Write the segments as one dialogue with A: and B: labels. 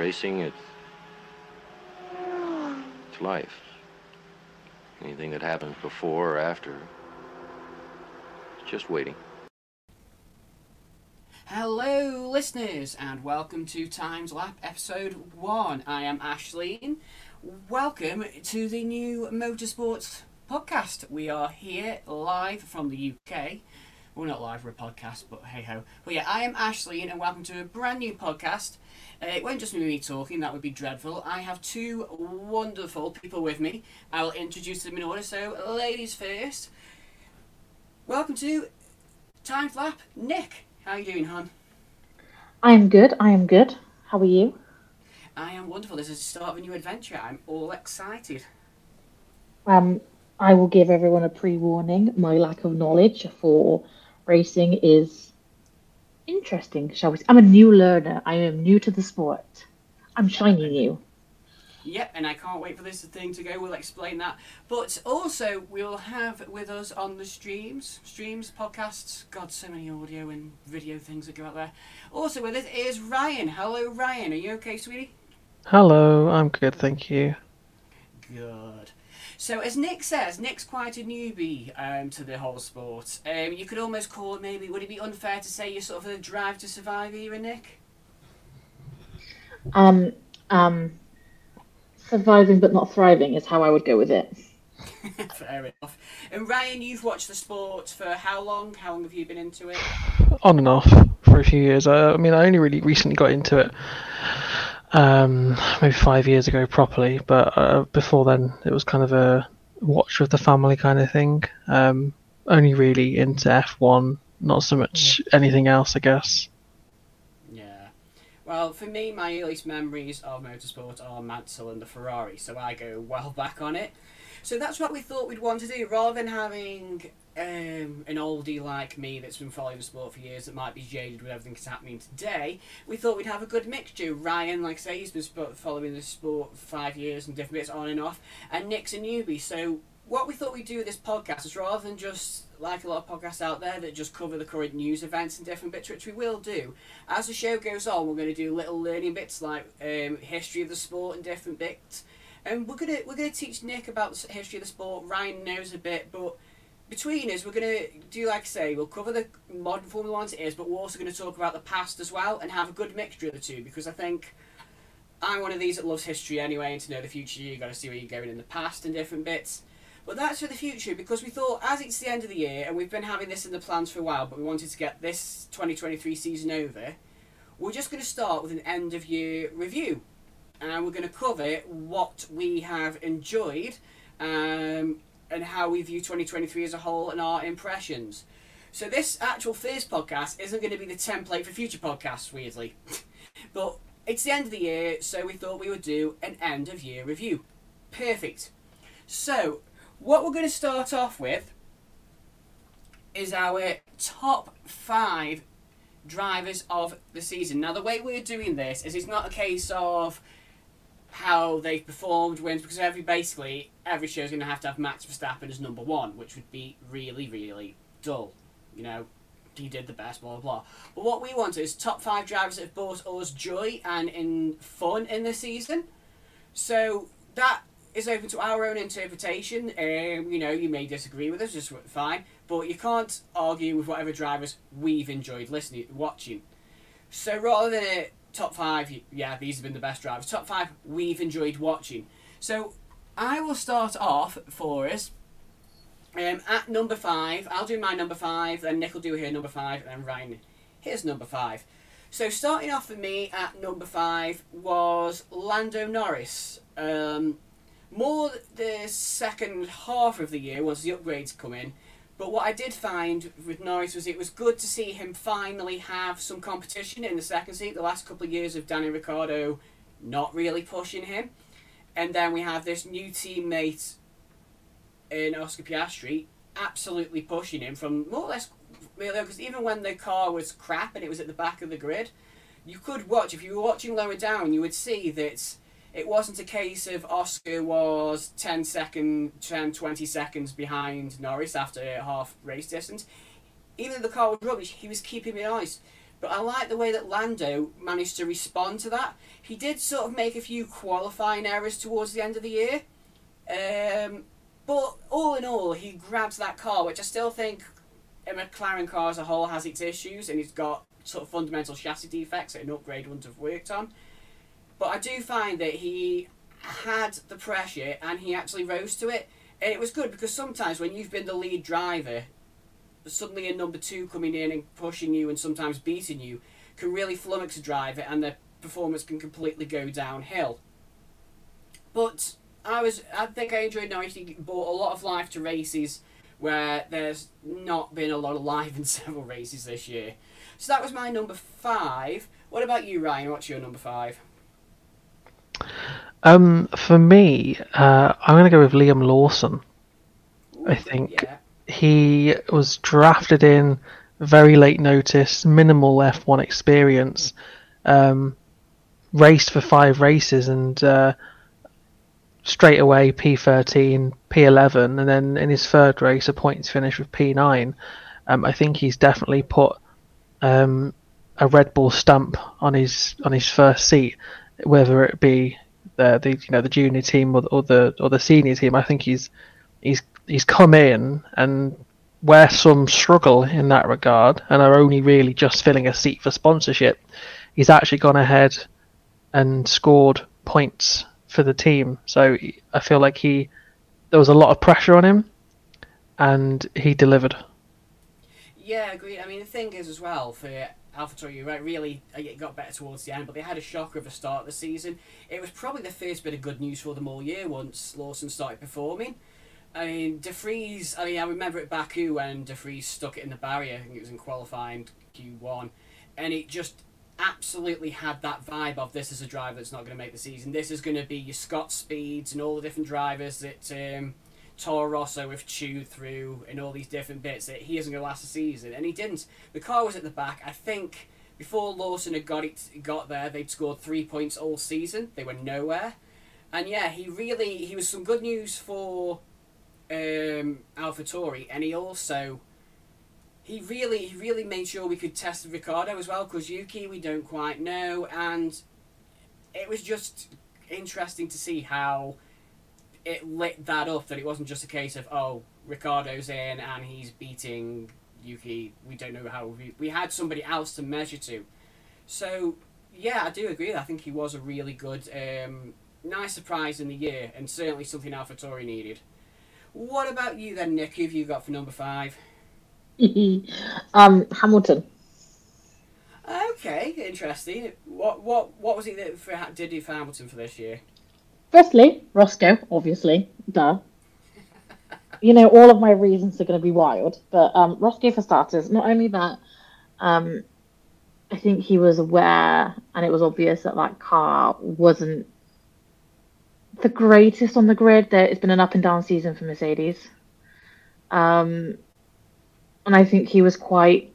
A: Racing, it's, it's life. Anything that happens before or after, it's just waiting.
B: Hello, listeners, and welcome to Timed Lap episode one. I am Aisleyne. Welcome to the new Motorsports podcast. We are here live from the UK. Well, not live for a podcast, but hey ho. But yeah, I am Aisleyne, and welcome to a brand new podcast. Uh, it won't just be me talking, that would be dreadful. I have two wonderful people with me. I will introduce them in order. So, ladies first. Welcome to Timed Lap, Nic. How are you doing, hon?
C: I am good. I am good. How are you?
B: I am wonderful. This is the start of a new adventure. I'm all excited.
C: Um, I will give everyone a pre-warning. My lack of knowledge for racing is interesting, shall we? Say. I'm a new learner. I am new to the sport. I'm shiny new.
B: Yep, and I can't wait for this thing to go. We'll explain that. But also, we'll have with us on the streams, streams, podcasts, God, so many audio and video things that go out there. Also with us is Ryan. Hello, Ryan. Are you okay, sweetie?
D: Hello, I'm good, thank you.
B: Good. So, as Nic says, Nic's quite a newbie um, to the whole sport. Um, you could almost call it maybe, would it be unfair to say you're sort of a drive to survive era, Nic?
C: Um, um, surviving but not thriving is how I would go with it.
B: Fair enough. And Ryan, you've watched the sport for how long? How long have you been into it?
D: On and off for a few years. I, I mean, I only really recently got into it, um, maybe five years ago properly. But uh, before then, it was kind of a watch with the family kind of thing. Um, only really into F1, not so much anything else, I guess.
B: Yeah. Well, for me, my earliest memories of motorsport are Mansell and the Ferrari, so I go well back on it. So that's what we thought we'd want to do, rather than having um, an oldie like me that's been following the sport for years that might be jaded with everything that's happening today. We thought we'd have a good mixture. Ryan, like I say, he's been following the sport for five years and different bits on and off, and Nic's a newbie. So what we thought we'd do with this podcast is rather than just like a lot of podcasts out there that just cover the current news events and different bits, which we will do. As the show goes on, we're going to do little learning bits like um, history of the sport and different bits. And we're gonna we're gonna teach Nic about the history of the sport. Ryan knows a bit, but between us, we're gonna do like I say, we'll cover the modern Formula One it is, but we're also gonna talk about the past as well and have a good mixture of the two because I think I'm one of these that loves history anyway, and to know the future, you got to see where you're going in the past and different bits. But that's for the future because we thought, as it's the end of the year, and we've been having this in the plans for a while, but we wanted to get this 2023 season over, we're just going to start with an end of year review. And we're going to cover what we have enjoyed um, and how we view 2023 as a whole and our impressions. So, this actual first podcast isn't going to be the template for future podcasts, weirdly. but it's the end of the year, so we thought we would do an end of year review. Perfect. So, what we're going to start off with is our top five drivers of the season. Now, the way we're doing this is it's not a case of how they've performed, wins, because every basically every show is going to have to have Max Verstappen as number one, which would be really, really dull. You know, he did the best, blah blah blah. But what we want is top five drivers that have brought us joy and in fun in the season. So that is open to our own interpretation. Um, you know, you may disagree with us, just fine, but you can't argue with whatever drivers we've enjoyed listening, watching. So rather than a top five, yeah, these have been the best drivers. Top five we've enjoyed watching. So I will start off for us. Um, at number five, I'll do my number five, then Nick will do here number five, and then Ryan here's number five. So starting off for me at number five was Lando Norris. Um, more the second half of the year once the upgrades come in. But what I did find with Norris was it was good to see him finally have some competition in the second seat. The last couple of years of Danny Ricciardo not really pushing him. And then we have this new teammate in Oscar Piastri absolutely pushing him from more or less because even when the car was crap and it was at the back of the grid, you could watch if you were watching lower down, you would see that it wasn't a case of Oscar was 10 second, 10, 20 seconds behind Norris after half race distance. Even though the car was rubbish, he was keeping it nice. But I like the way that Lando managed to respond to that. He did sort of make a few qualifying errors towards the end of the year. Um, but all in all, he grabs that car, which I still think a McLaren car as a whole has its issues, and it's got sort of fundamental chassis defects that an upgrade wouldn't have worked on. But I do find that he had the pressure and he actually rose to it. And it was good because sometimes when you've been the lead driver, suddenly a number two coming in and pushing you and sometimes beating you can really flummox a driver and the performance can completely go downhill. But I was I think I enjoyed knowing he brought a lot of life to races where there's not been a lot of life in several races this year. So that was my number five. What about you, Ryan? What's your number five?
D: Um, for me, uh, I'm going to go with Liam Lawson. I think
B: Yeah.
D: he was drafted in very late notice, minimal F1 experience, um, raced for five races and uh, straight away P13, P11, and then in his third race a points finish with P9. Um, I think he's definitely put um, a Red Bull stamp on his on his first seat, whether it be the, the you know the junior team or, the- or the or the senior team. I think he's he's he's come in and where some struggle in that regard and are only really just filling a seat for sponsorship, he's actually gone ahead and scored points for the team. So I feel like he there was a lot of pressure on him, and he delivered.
B: Yeah, I agree. I mean, the thing is as well for AlphaTauri, you're right, really uh, it got better towards the end, but they had a shocker of a start the season. It was probably the first bit of good news for them all year once Lawson started performing. I mean, De Vries, I mean, I remember at Baku when De Vries stuck it in the barrier, I think it was in qualifying Q1, and it just absolutely had that vibe of this is a driver that's not going to make the season. This is going to be your Scott Speeds and all the different drivers that um, Toro Rosso have chewed through and all these different bits that he isn't going to last the season, and he didn't. The car was at the back. I think before Lawson had got it got there, they'd scored three points all season. They were nowhere, and yeah, he really he was some good news for um, AlphaTauri, and he also he really he really made sure we could test Ricciardo as well because Yuki we don't quite know, and it was just interesting to see how it lit that up that it wasn't just a case of oh Ricciardo's in and he's beating Yuki. We don't know how we, we had somebody else to measure to. So yeah, I do agree. I think he was a really good, um, nice surprise in the year, and certainly something AlphaTauri needed. What about you then, Nic? Who have you got for number five?
C: um, Hamilton.
B: Okay, interesting. What what what was it that for, did he for Hamilton for this year?
C: Firstly, Roscoe, obviously, duh. you know, all of my reasons are going to be wild, but um, Roscoe for starters. Not only that, um, I think he was aware, and it was obvious that that car wasn't the greatest on the grid. There, it's been an up and down season for Mercedes, um, and I think he was quite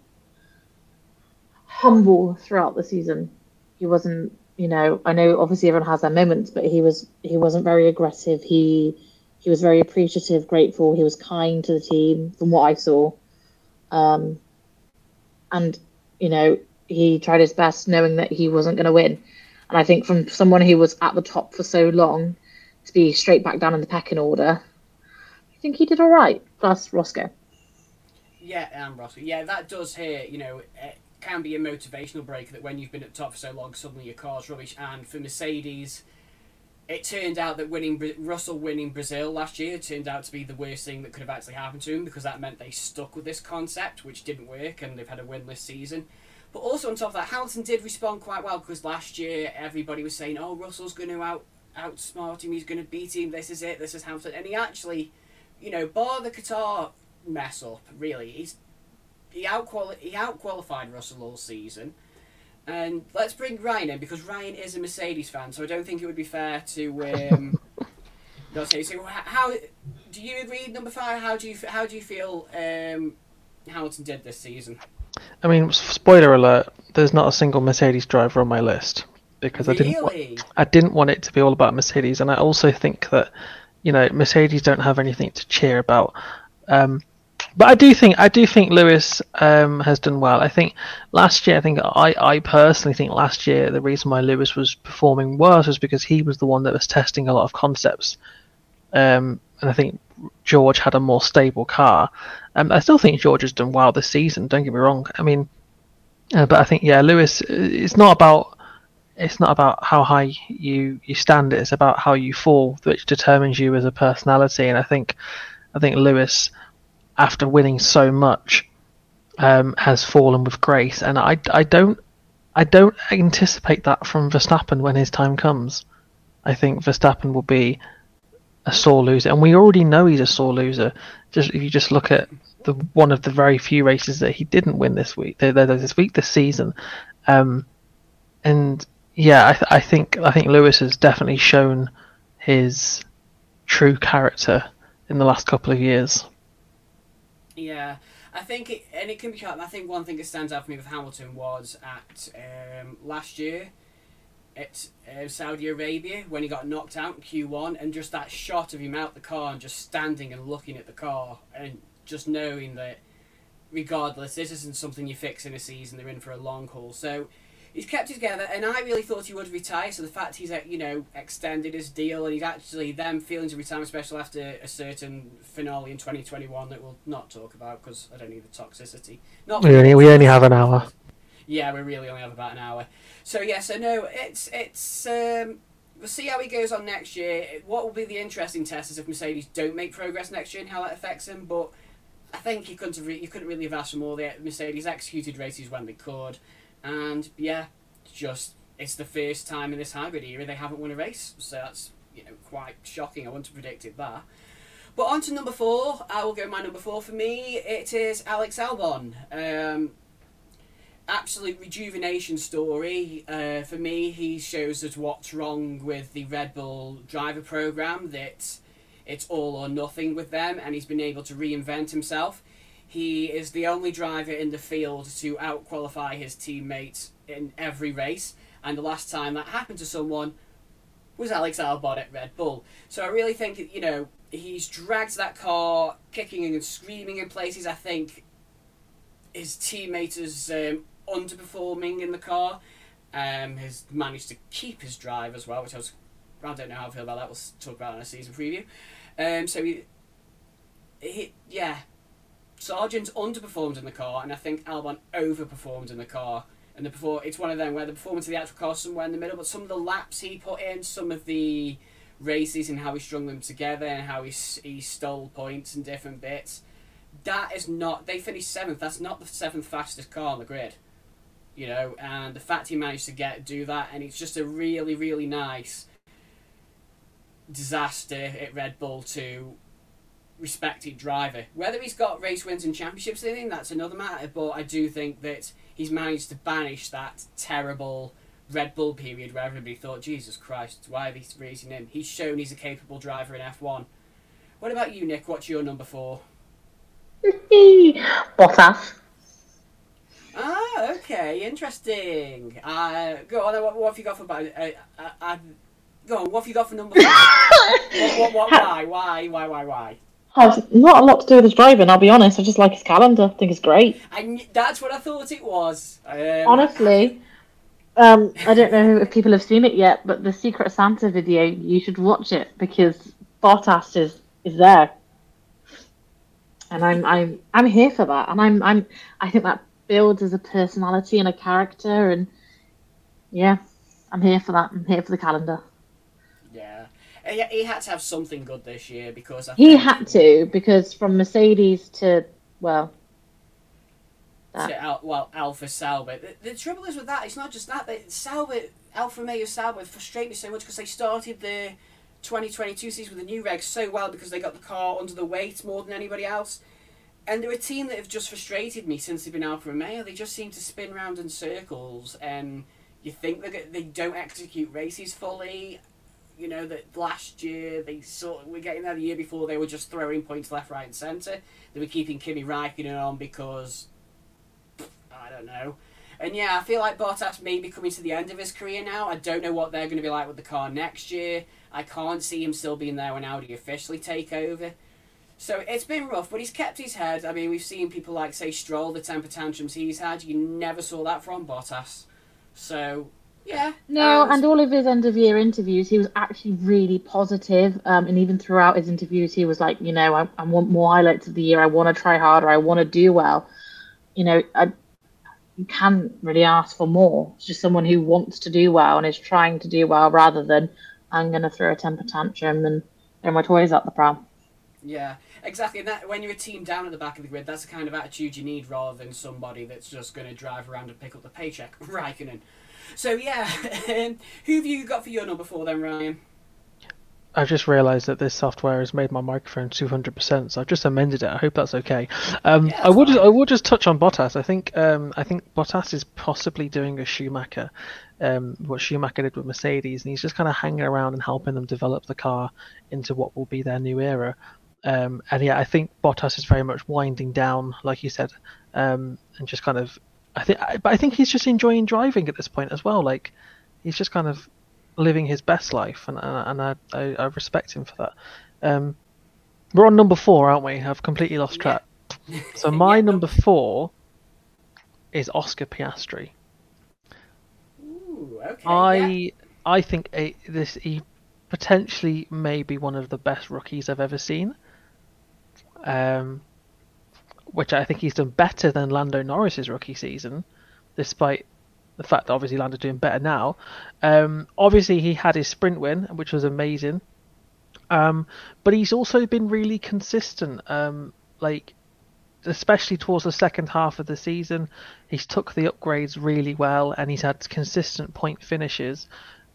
C: humble throughout the season. He wasn't you know, I know obviously everyone has their moments, but he was he wasn't very aggressive. He he was very appreciative, grateful. He was kind to the team, from what I saw. Um, and you know, he tried his best, knowing that he wasn't going to win. And I think from someone who was at the top for so long to be straight back down in the pecking order, I think he did all right. Plus Roscoe.
B: Yeah, and Roscoe. Yeah, that does here. You know, it can be a motivational break that when you've been at top for so long, suddenly your car's rubbish. And for Mercedes, it turned out that winning Russell winning Brazil last year turned out to be the worst thing that could have actually happened to him because that meant they stuck with this concept, which didn't work, and they've had a winless season. But also on top of that, Hamilton did respond quite well because last year everybody was saying, "Oh, Russell's going to out outsmart him. He's going to beat him. This is it. This is Hamilton." And he actually, you know, bar the Qatar mess up, really, he's he out he out qualified Russell all season. And let's bring Ryan in because Ryan is a Mercedes fan, so I don't think it would be fair to um, not say. So, how do you agree? Number five. How do you how do you feel um, Hamilton did this season?
D: I mean, spoiler alert: there's not a single Mercedes driver on my list because I didn't. wa- I didn't want it to be all about Mercedes, and I also think that you know Mercedes don't have anything to cheer about. Um, But I do think I do think Lewis um, has done well. I think last year, I think I, I personally think last year the reason why Lewis was performing worse was because he was the one that was testing a lot of concepts, um, and I think George had a more stable car. Um, I still think George has done well this season. Don't get me wrong. I mean, uh, but I think yeah, Lewis. It's not about it's not about how high you you stand. It's about how you fall, which determines you as a personality. And I think I think Lewis after winning so much, um, has fallen with grace, and I, I don't I don't anticipate that from Verstappen when his time comes. I think Verstappen will be a sore loser, and we already know he's a sore loser. Just if you just look at the one of the very few races that he didn't win this week, this week, this season, um, and yeah, I, th- I think I think Lewis has definitely shown his true character in the last couple of years.
B: Yeah, I think, it, and it can be. I think one thing that stands out for me with Hamilton was at um, last year at uh, Saudi Arabia when he got knocked out in Q1, and just that shot of him out the car and just standing and looking at the car and just knowing that regardless, this isn't something you fix in a season. They're in for a long haul, so he's kept it together, and I really thought he would retire. So the fact he's uh, you know extended his deal, and he's actually them feeling to retirement special after a certain finale in 2021 that we'll not talk about because I don't need the toxicity. Not
D: we only we only have an hour.
B: Yeah, we really only have about an hour. So yeah, so no, it's it's. Um, we'll see how he goes on next year. What will be the interesting test is if Mercedes don't make progress next year and how that affects him. But I think you couldn't have re- you couldn't really have asked for more. The Mercedes executed races when they could. And yeah, just it's the first time in this hybrid era they haven't won a race. So that's you know quite shocking. I wouldn't have predicted that. But on to number four. I will go my number four for me. It is Alex Albon. Um, absolute rejuvenation story. Uh, for me, he shows us what's wrong with the Red Bull driver program. That it's all or nothing with them, and he's been able to reinvent himself. He is the only driver in the field to outqualify his teammates in every race, and the last time that happened to someone was Alex Albon at Red Bull. So I really think you know he's dragged that car kicking and screaming in places. I think his teammate is um, underperforming in the car. Um, has managed to keep his drive as well, which I was I don't know how I feel about that. We'll talk about it in a season preview. Um, so he, he yeah, Sargent underperformed in the car, and I think Albon overperformed in the car. And the before it's one of them where the performance of the actual car is somewhere in the middle, but some of the laps he put in, some of the races and how he strung them together and how he he stole points and different bits. That is not. They finished seventh. That's not the seventh fastest car on the grid. You know, and the fact he managed to get do that, and it's just a really really nice disaster at Red Bull to respected driver. Whether he's got race wins and championships in him, that's another matter. But I do think that he's managed to banish that terrible Red Bull period where everybody thought, Jesus Christ, why are they raising him? He's shown he's a capable driver in F1. What about you, Nic? What's your number four?
C: Bottas.
B: Ah, okay, interesting. Uh, go on. What, what have you got for? Uh, uh, uh, go on. What have you got for number four? what, what, what, why? Why? Why? Why? Why?
C: Has not a lot to do with his driving. I'll be honest. I just like his calendar. I think it's great.
B: And that's what I thought it was. Um,
C: Honestly, um, I don't know if people have seen it yet, but the Secret Santa video, you should watch it because Bottas is is there, and I'm I'm I'm here for that, and I'm I'm I think that builds as a personality and a character, and yeah, I'm here for that. I'm here for the calendar
B: he, he had to have something good this year because I
C: he had to because from Mercedes to well.
B: To Al, well, Alfa Sauber. The, the, trouble is with that, it's not just that. They, Sauber, Alfa Romeo Sauber frustrate me so much because they started the 2022 season with the new regs so well because they got the car under the weight more than anybody else. And they're a team that have just frustrated me since they've been Alfa Romeo. They just seem to spin around in circles and you think they they don't execute races fully you know that last year they sort we're getting there the year before they were just throwing points left, right, and centre. They were keeping Kimi Raikkonen on because I don't know. And yeah, I feel like Bottas may be coming to the end of his career now. I don't know what they're going to be like with the car next year. I can't see him still being there when Audi officially take over. So it's been rough, but he's kept his head. I mean, we've seen people like say Stroll, the temper tantrums he's had. You never saw that from Bottas. So yeah.
C: No, and, and all of his end of year interviews, he was actually really positive. Um, and even throughout his interviews, he was like, you know, I, I want more highlights of the year. I want to try harder. I want to do well. You know, I, you can't really ask for more. It's just someone who wants to do well and is trying to do well rather than I'm going to throw a temper tantrum and throw my toys at the pram.
B: Yeah, exactly. And that when you're a team down at the back of the grid, that's the kind of attitude you need rather than somebody that's just going to drive around and pick up the paycheck. Raikkonen. So yeah, um, who have you got for your number four then, Ryan?
D: I've just realised that this software has made my microphone 200%, so I've just amended it. I hope that's okay. Um, yeah, I would I would just touch on Bottas. I think um, I think Bottas is possibly doing a Schumacher, um, what Schumacher did with Mercedes, and he's just kind of hanging around and helping them develop the car into what will be their new era. Um, and yeah, I think Bottas is very much winding down, like you said, um, and just kind of. I think, but I think he's just enjoying driving at this point as well. Like, he's just kind of living his best life, and and, I, I, I respect him for that. Um, we're on number four, aren't we? I've completely lost track. Yeah. So my yeah, number four is Oscar Piastri.
B: Ooh, okay.
D: I
B: yeah.
D: I think a, this he potentially may be one of the best rookies I've ever seen. Um, which I think he's done better than Lando Norris's rookie season, despite the fact that obviously Lando's doing better now. Um, obviously, he had his sprint win, which was amazing. Um, but he's also been really consistent. Um, like, especially towards the second half of the season, he's took the upgrades really well, and he's had consistent point finishes.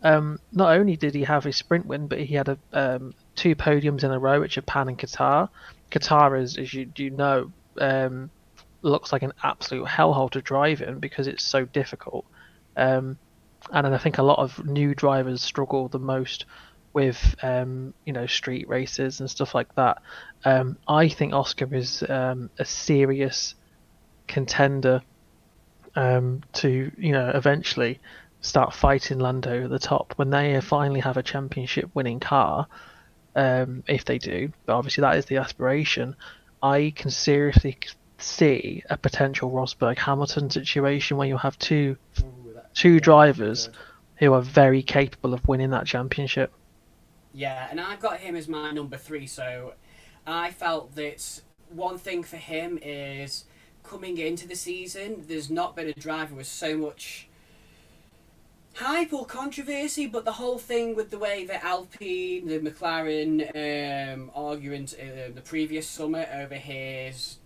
D: Um, not only did he have his sprint win, but he had a, um, two podiums in a row which at Japan and Qatar. Qatar, is, as you do know, um, looks like an absolute hellhole to drive in because it's so difficult. Um, and I think a lot of new drivers struggle the most with um, you know street races and stuff like that. Um, I think Oscar is um, a serious contender um, to you know eventually start fighting Lando at the top when they finally have a championship winning car. Um, if they do, but obviously that is the aspiration. I can seriously see a potential Rosberg Hamilton situation where you have two Ooh, two drivers who are very capable of winning that championship.
B: Yeah, and I've got him as my number three, so I felt that one thing for him is coming into the season, there's not been a driver with so much hype or controversy, but the whole thing with the way that Alpine, the McLaren, um, arguing uh, the previous summer over his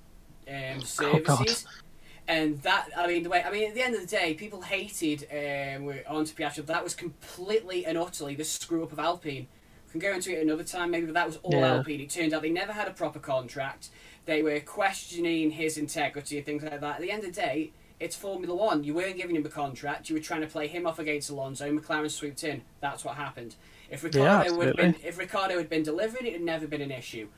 B: um, oh, services. Oh, and that, I mean, the way, I mean, at the end of the day, people hated um, onto Piastri. That was completely and utterly the screw up of Alpine. We can go into it another time, maybe, but that was all yeah. Alpine. It turned out they never had a proper contract. They were questioning his integrity and things like that. At the end of the day, it's Formula One. You weren't giving him a contract. You were trying to play him off against Alonso. McLaren swooped in. That's what happened. If Ricciardo, yeah, would have been, if Ricciardo had been delivering, it had never been an issue.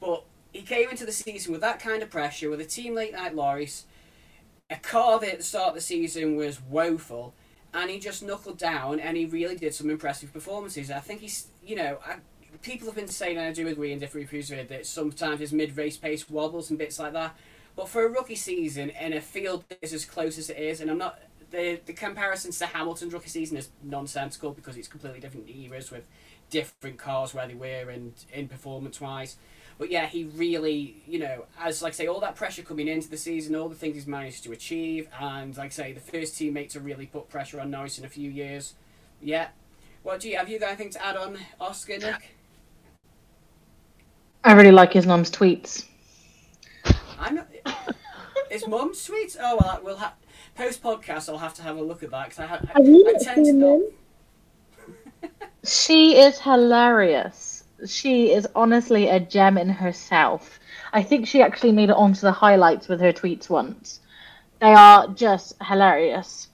B: But he came into the season with that kind of pressure, with a team late night Loris, a car that at the start of the season was woeful, and he just knuckled down and he really did some impressive performances. I think he's, you know, I, people have been saying, and I do agree in different reviews with it, that sometimes his mid race pace wobbles and bits like that. But for a rookie season in a field that is as close as it is, and I'm not. The, the comparisons to Hamilton's rookie season is nonsensical because it's completely different eras with different cars where they were and in performance wise. But yeah, he really, you know, as like I say, all that pressure coming into the season, all the things he's managed to achieve, and like I say, the first teammate to really put pressure on Norris in a few years. Yeah. What do you have? You got anything to add on, Oscar Nic?
C: I really like his mum's tweets.
B: I'm not. His mum's tweets? Oh well, we'll have post podcast. I'll have to have a look at that because I, I, I, I tend to not.
C: she is hilarious she is honestly a gem in herself. I think she actually made it onto the highlights with her tweets once. They are just hilarious.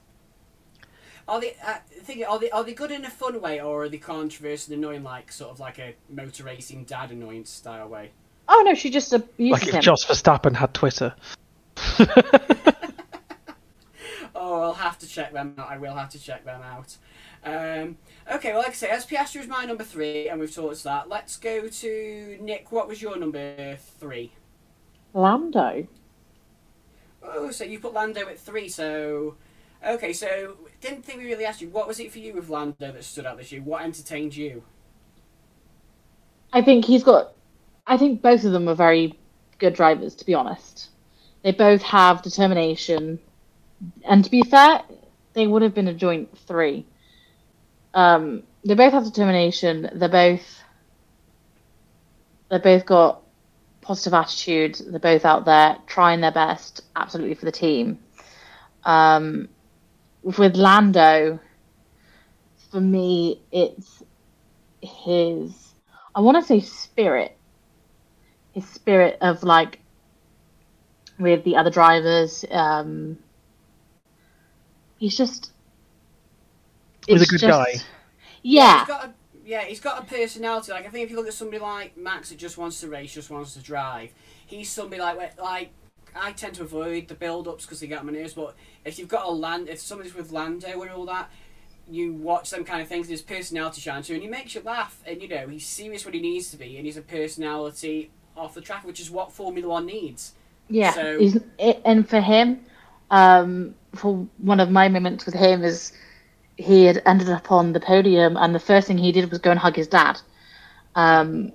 B: Are they? Uh, think, are they? Are they good in a fun way, or are they controversial and annoying, like sort of like a motor racing dad annoyance style way?
C: Oh no, she just abuses
D: like if
C: him.
D: Jos Verstappen had Twitter.
B: Oh, I'll have to check them out. I will have to check them out. Um, okay, well, like I say, as Piastri is my number three, and we've talked to that. Let's go to Nic. What was your number three?
C: Lando.
B: Oh, so you put Lando at three. So, okay, so didn't think we really asked you. What was it for you with Lando that stood out this year? What entertained you?
C: I think he's got. I think both of them are very good drivers, to be honest. They both have determination, and to be fair, they would have been a joint three. Um, they both have determination. They're both. They've both got positive attitude. They're both out there trying their best, absolutely for the team. Um, with Lando, for me, it's his. I want to say spirit. His spirit of like with the other drivers. Um, he's just.
D: He's a good
C: just-
D: guy.
C: Yeah,
B: He's got a, yeah, he's got a personality. Like I think if you look at somebody like Max that just wants to race, just wants to drive, he's somebody like like I tend to avoid the build-ups because they get on my nerves. But if you've got a land, if somebody's with Lando and all that, you watch them kind of things. and His personality shines through, and he makes you laugh. And you know he's serious when he needs to be, and he's a personality off the track, which is what Formula One needs.
C: Yeah,
B: So-
C: and for him, um, for one of my moments with him is he had ended up on the podium, and the first thing he did was go and hug his dad. Um,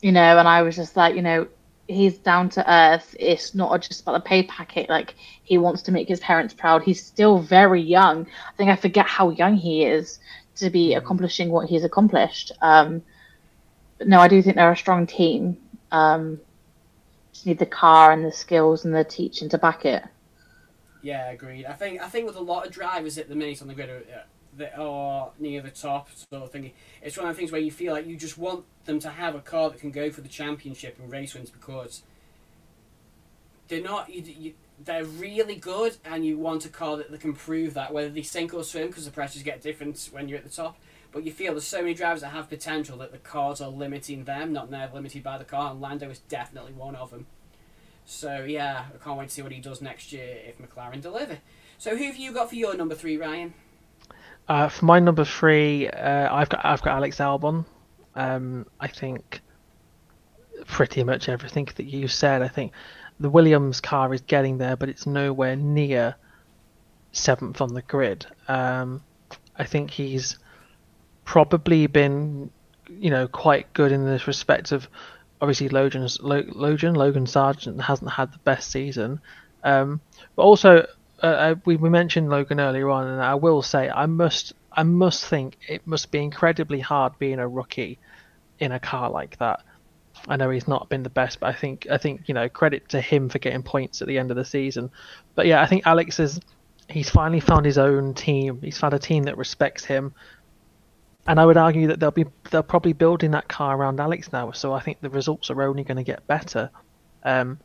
C: you know, and I was just like, you know, he's down to earth. It's not just about the pay packet. Like he wants to make his parents proud. He's still very young. I think I forget how young he is to be accomplishing what he's accomplished. Um, but no, I do think they're a strong team. Um, just need the car and the skills and the teaching to back it.
B: Yeah, agreed. I think I think with a lot of drivers at the minute on the grid uh, that are near the top sort of thing, it's one of the things where you feel like you just want them to have a car that can go for the championship and race wins because they're not. You, you, they're really good, and you want a car that, that can prove that whether they sink or swim because the pressures get different when you're at the top. But you feel there's so many drivers that have potential that the cars are limiting them, not they're limited by the car, and Lando is definitely one of them. So yeah, I can't wait to see what he does next year if McLaren deliver. So who have you got for your number three, Ryan?
D: Uh, for my number three, uh, I've got I've got Alex Albon. Um, I think pretty much everything that you said. I think the Williams car is getting there, but it's nowhere near seventh on the grid. Um, I think he's probably been, you know, quite good in this respect of obviously Logan's Logan Logan Sargent hasn't had the best season, um, but also uh, uh, we we mentioned Logan earlier on, and I will say I must I must think it must be incredibly hard being a rookie in a car like that. I know he's not been the best, but I think I think you know credit to him for getting points at the end of the season. But yeah, I think Alex is he's finally found his own team. He's found a team that respects him, and I would argue that they'll be they're probably building that car around Alex now. So I think the results are only going to get better. Um,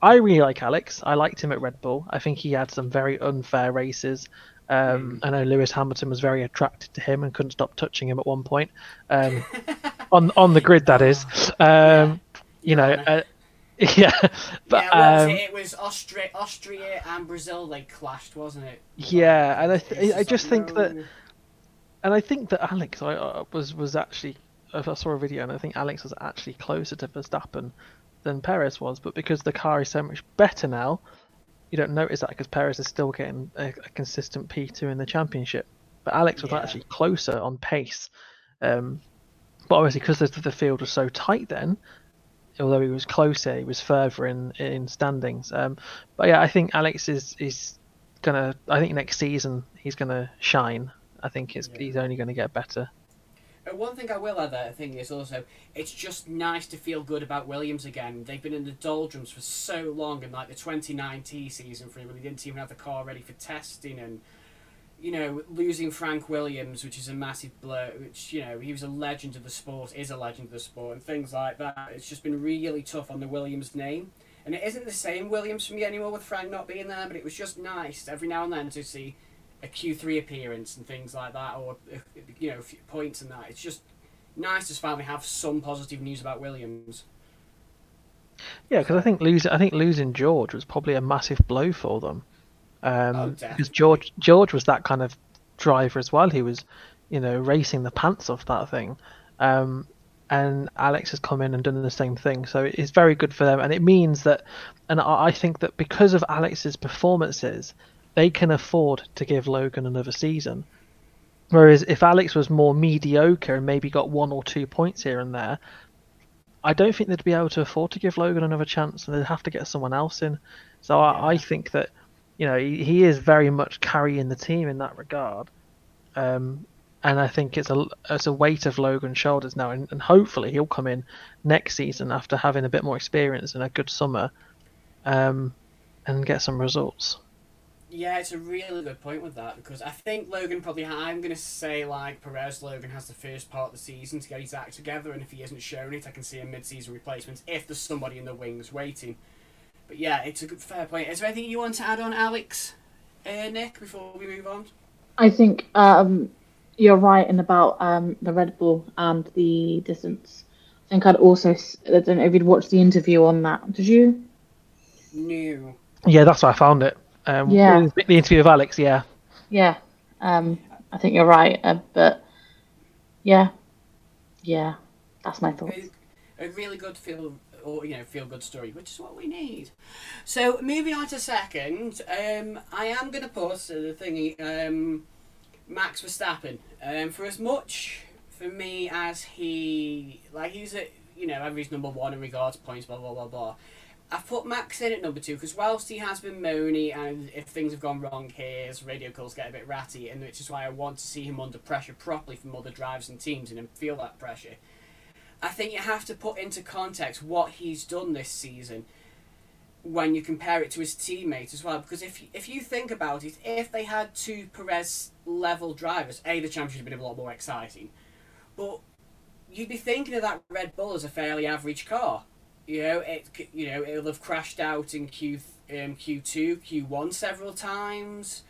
D: I really like Alex. I liked him at Red Bull. I think he had some very unfair races. Um, I know Lewis Hamilton was very attracted to him and couldn't stop touching him at one point. Um, on on the grid, that is. Um, you know, uh, yeah, but
B: yeah,
D: um,
B: it? It was Austria, Austria and Brazil. They clashed, wasn't it?
D: yeah, and I th- I just
B: like,
D: think that. And I think that Alex I, uh, was was actually I saw a video and I think Alex was actually closer to Verstappen than Perez was, but because the car is so much better now, you don't notice that because Perez is still getting a, a consistent P2 in the championship. But Alex was
B: Yeah.
D: actually closer on pace. Um, but obviously, because the, the field was so tight then, although he was closer, he was further in in standings. Um, but yeah, I think Alex is is gonna. I think next season he's gonna shine. I think it's,
B: Yeah.
D: he's only going to get better.
B: Uh, one thing I will add I think, is also it's just nice to feel good about Williams again. They've been in the doldrums for so long, and like the 2019 season for him, when they didn't even have the car ready for testing, and you know, losing Frank Williams, which is a massive blow. Which you know, he was a legend of the sport, is a legend of the sport, and things like that. It's just been really tough on the Williams name, and it isn't the same Williams for me anymore with Frank not being there. But it was just nice every now and then to see a Q3 appearance and things like that, or you know, a few points and that. It's just nice to finally have some positive news about Williams.
D: Yeah, because I think losing I think losing George was probably a massive blow for them. Um,
B: Oh,
D: because. George George was that kind of driver as well. He was, you know, racing the pants off that thing. Um, and Alex has come in and done the same thing. So it's very good for them, and it means that, and I think that because of Alex's performances, they can afford to give Logan another season. Whereas if Alex was more mediocre and maybe got one or two points here and there, I don't think they'd be able to afford to give Logan another chance, and they'd have to get someone else in. So I, I think that, you know, he, he is very much carrying the team in that regard. Um, and I think it's a it's a weight of Logan's shoulders now, and, and hopefully he'll come in next season after having a bit more experience and a good summer, um, and get some results.
B: Yeah, it's a really good point with that because I think Logan probably. Ha- I'm going to say like Perez. Logan has the first part of the season to get his act together, and if he isn't showing it, I can see a mid-season replacement if there's somebody in the wings waiting. But yeah, it's a good fair point. Is there anything you want to add on, Alex, uh, Nic, before we move on?
C: I think um, you're right in about um, the Red Bull and the distance. I think I'd also. s- I don't know if you'd watched the interview on that. Did you?
B: No.
D: Yeah, that's why I found it. Um,
C: Yeah.
D: the interview with Alex. Yeah,
C: Yeah. Um, I think you're right. Uh, but yeah, yeah, that's my thoughts.
B: a, a really good feel or you know feel good story, which is what we need. So moving on to second, um, I am going to put uh, the thingy um, Max Verstappen. Um, for as much for me as he like he's a you know average number one in regards to points, blah blah blah blah. I've put Max in at number two because whilst he has been moany and if things have gone wrong his radio calls get a bit ratty, and which is why I want to see him under pressure properly from other drivers and teams and him feel that pressure. I think you have to put into context what he's done this season when you compare it to his teammates as well. Because if if you think about it, if they had two Perez level drivers, a the championship would have been a lot more exciting, but you'd be thinking of that Red Bull as a fairly average car. You know, it you know it'll have crashed out in Q um, Q two Q one several times.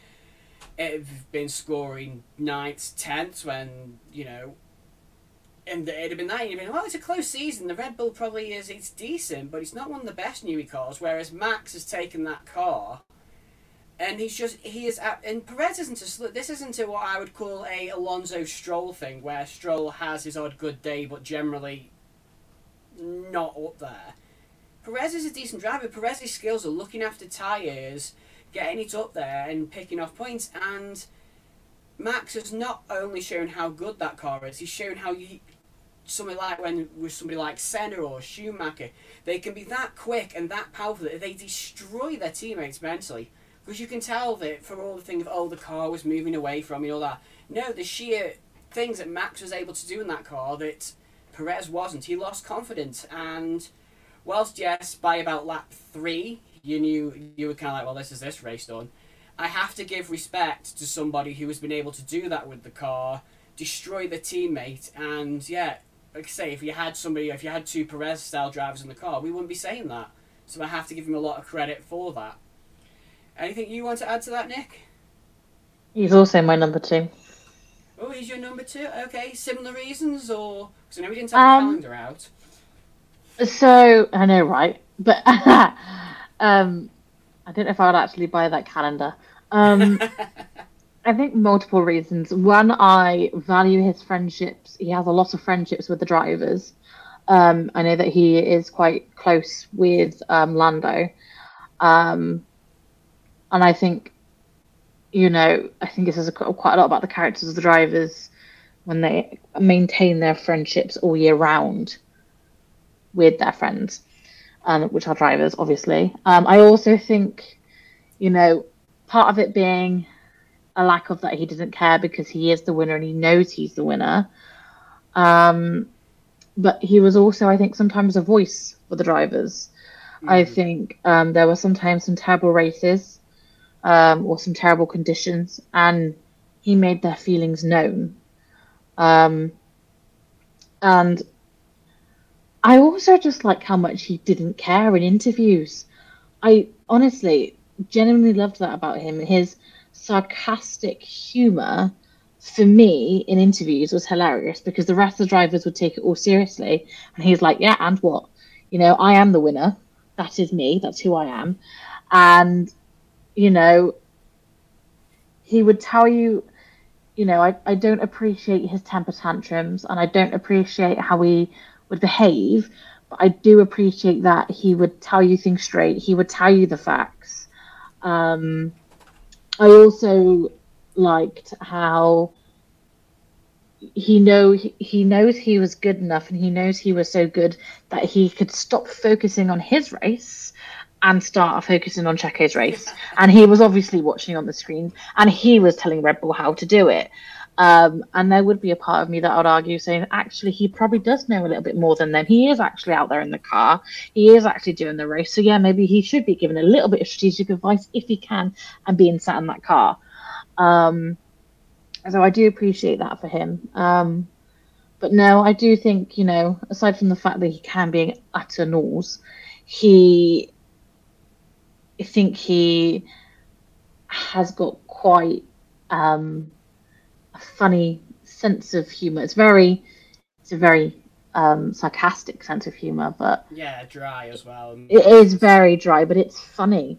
B: It'd have been scoring ninths, tenths when you know and it'd have been that, you'd have been, well, it's a close season. The Red Bull probably is, it's decent, but it's not one of the best new cars. Whereas Max has taken that car, and he's just, he is, at, and Perez isn't a, this isn't a, what I would call a Alonso Stroll thing, where Stroll has his odd good day, but generally not up there. Perez is a decent driver. Perez's skills are looking after tyres, getting it up there, and picking off points, and. Max has not only shown how good that car is, he's shown how you, something like when with somebody like Senna or Schumacher, they can be that quick and that powerful that they destroy their teammates mentally. Because you can tell that for all the thing of oh the car was moving away from you all that. No, the sheer things that Max was able to do in that car that Perez wasn't. He lost confidence and whilst yes, by about lap three, you knew you were kinda like, well this is this race done. I have to give respect to somebody who has been able to do that with the car, destroy the teammate, and yeah, like I say, if you had somebody, if you had two Perez style drivers in the car, we wouldn't be saying that. So I have to give him a lot of credit for that. Anything you want to add to that, Nic?
C: He's also my number two.
B: Oh, he's your number two. Okay, similar reasons, or because I know we didn't have the
C: Um,
B: calendar out.
C: So I know, right? But um, I don't know if I would actually buy that calendar. Um, I think multiple reasons. One, I value his friendships. He has a lot of friendships with the drivers. Um, I know that he is quite close with um, Lando, um, and I think, you know, I think this says a, quite a lot about the characters of the drivers when they maintain their friendships all year round with their friends, um, which are drivers, obviously. Um, I also think, you know, part of it being a lack of that he doesn't care because he is the winner and he knows he's the winner. Um, but he was also, I think, sometimes a voice for the drivers. I think um, there were sometimes some terrible races um, or some terrible conditions, and he made their feelings known. Um, and I also just like how much he didn't care in interviews. I honestly genuinely loved that about him. His sarcastic humor for me in interviews was hilarious because the rest of the drivers would take it all seriously and he's like, Yeah, and what? You know, I am the winner. That is me, that's who I am. And, you know, he would tell you, you know, I, I don't appreciate his temper tantrums and I don't appreciate how he would behave, but I do appreciate that he would tell you things straight. He would tell you the facts. Um, I also liked how he know he knows he was good enough and he knows he was so good that he could stop focusing on his race and start focusing on Checo's race. And he was obviously watching on the screen and he was telling Red Bull how to do it. Um, and there would be a part of me that I'd argue saying, actually, he probably does know a little bit more than them. He is actually out there in the car. He is actually doing the race. So, yeah, maybe he should be given a little bit of strategic advice if he can and being sat in that car. Um, so I do appreciate that for him. Um, but no, I do think, you know, aside from the fact that he can be an utter nose, he, I think he has got quite um, a funny sense of humor. It's very, it's a very um, sarcastic sense of humor, but
B: Yeah, dry as well.
C: it is very dry, but it's funny,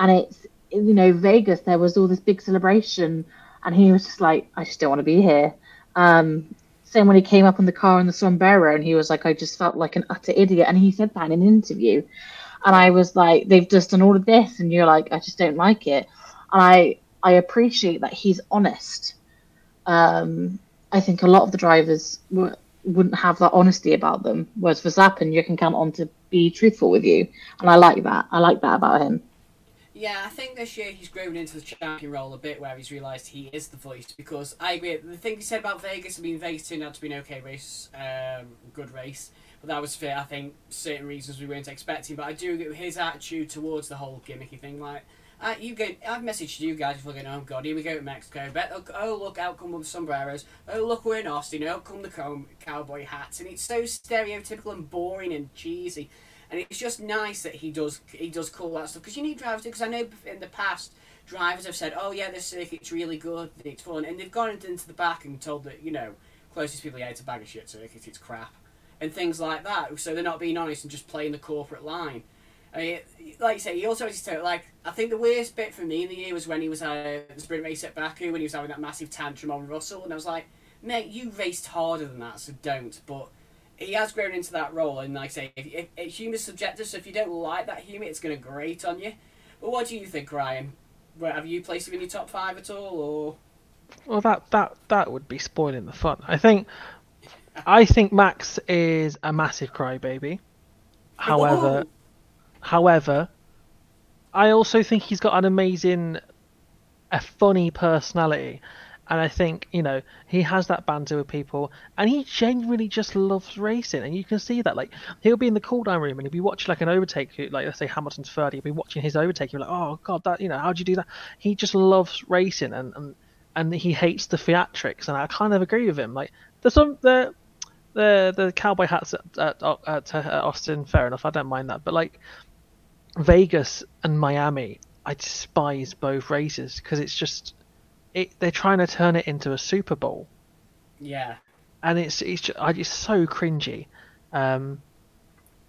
C: and it's you know Vegas. There was all this big celebration, and he was just like, I just don't want to be here. Um, same when he came up in the car in the sombrero, and he was like, I just felt like an utter idiot, and he said that in an interview, and I was like, they've just done all of this, and you're like, I just don't like it, and I I appreciate that he's honest. Um, I think a lot of the drivers w- wouldn't have that honesty about them, whereas for Verstappen, you can count on to be truthful with you, and I like that. I like that about him.
B: Yeah, I think this year he's grown into the champion role a bit, where he's realised he is the voice. Because I agree, the thing he said about Vegas, I mean, Vegas turned out to be an okay race, um, good race, but that was for I think certain reasons we weren't expecting. But I do with his attitude towards the whole gimmicky thing. Like, uh, you go, I've messaged you guys going, oh god, here we go to Mexico. Bet, oh, oh look, out come the sombreros. Oh look, we're in Austin. Out come the co- cowboy hats, and it's so stereotypical and boring and cheesy. And it's just nice that he does he does call that stuff because you need drivers because I know in the past drivers have said, oh yeah, this circuit's really good, it's fun, and they've gone into the back and told that you know closest people, it's a bag of shit circuit, it's crap, and things like that. So they're not being honest and just playing the corporate line. I mean, like you say, he also has to like. I think the worst bit for me in the year was when he was at the sprint race at Baku when he was having that massive tantrum on Russell, and I was like, mate, you raced harder than that, so don't. But he has grown into that role, and like I say, if, if, if humor's subjective, so if you don't like that humour, it's going to grate on you. But what do you think, Ryan? Where, have you placed him in your top five at all, or
D: Well, that that that would be spoiling the fun. I think, I think Max is a massive crybaby. However, oh. however, I also think he's got an amazing, a funny personality, and I think you know he has that banter with people, and he genuinely just loves racing, and you can see that. Like he'll be in the cool down room and he'll be watching like an overtake, like let's say Hamilton's third, he'll be watching his overtake. You're like, oh god, that you know how'd you do that? He just loves racing, and and and he hates the theatrics, and I kind of agree with him. Like there's some the the the cowboy hats at, at, at, at Austin, fair enough, I don't mind that, but like Vegas and Miami, I despise both races because it's just it they're trying to turn it into a Super Bowl,
B: yeah?
D: and it's it's just, I, it's so cringy. Um,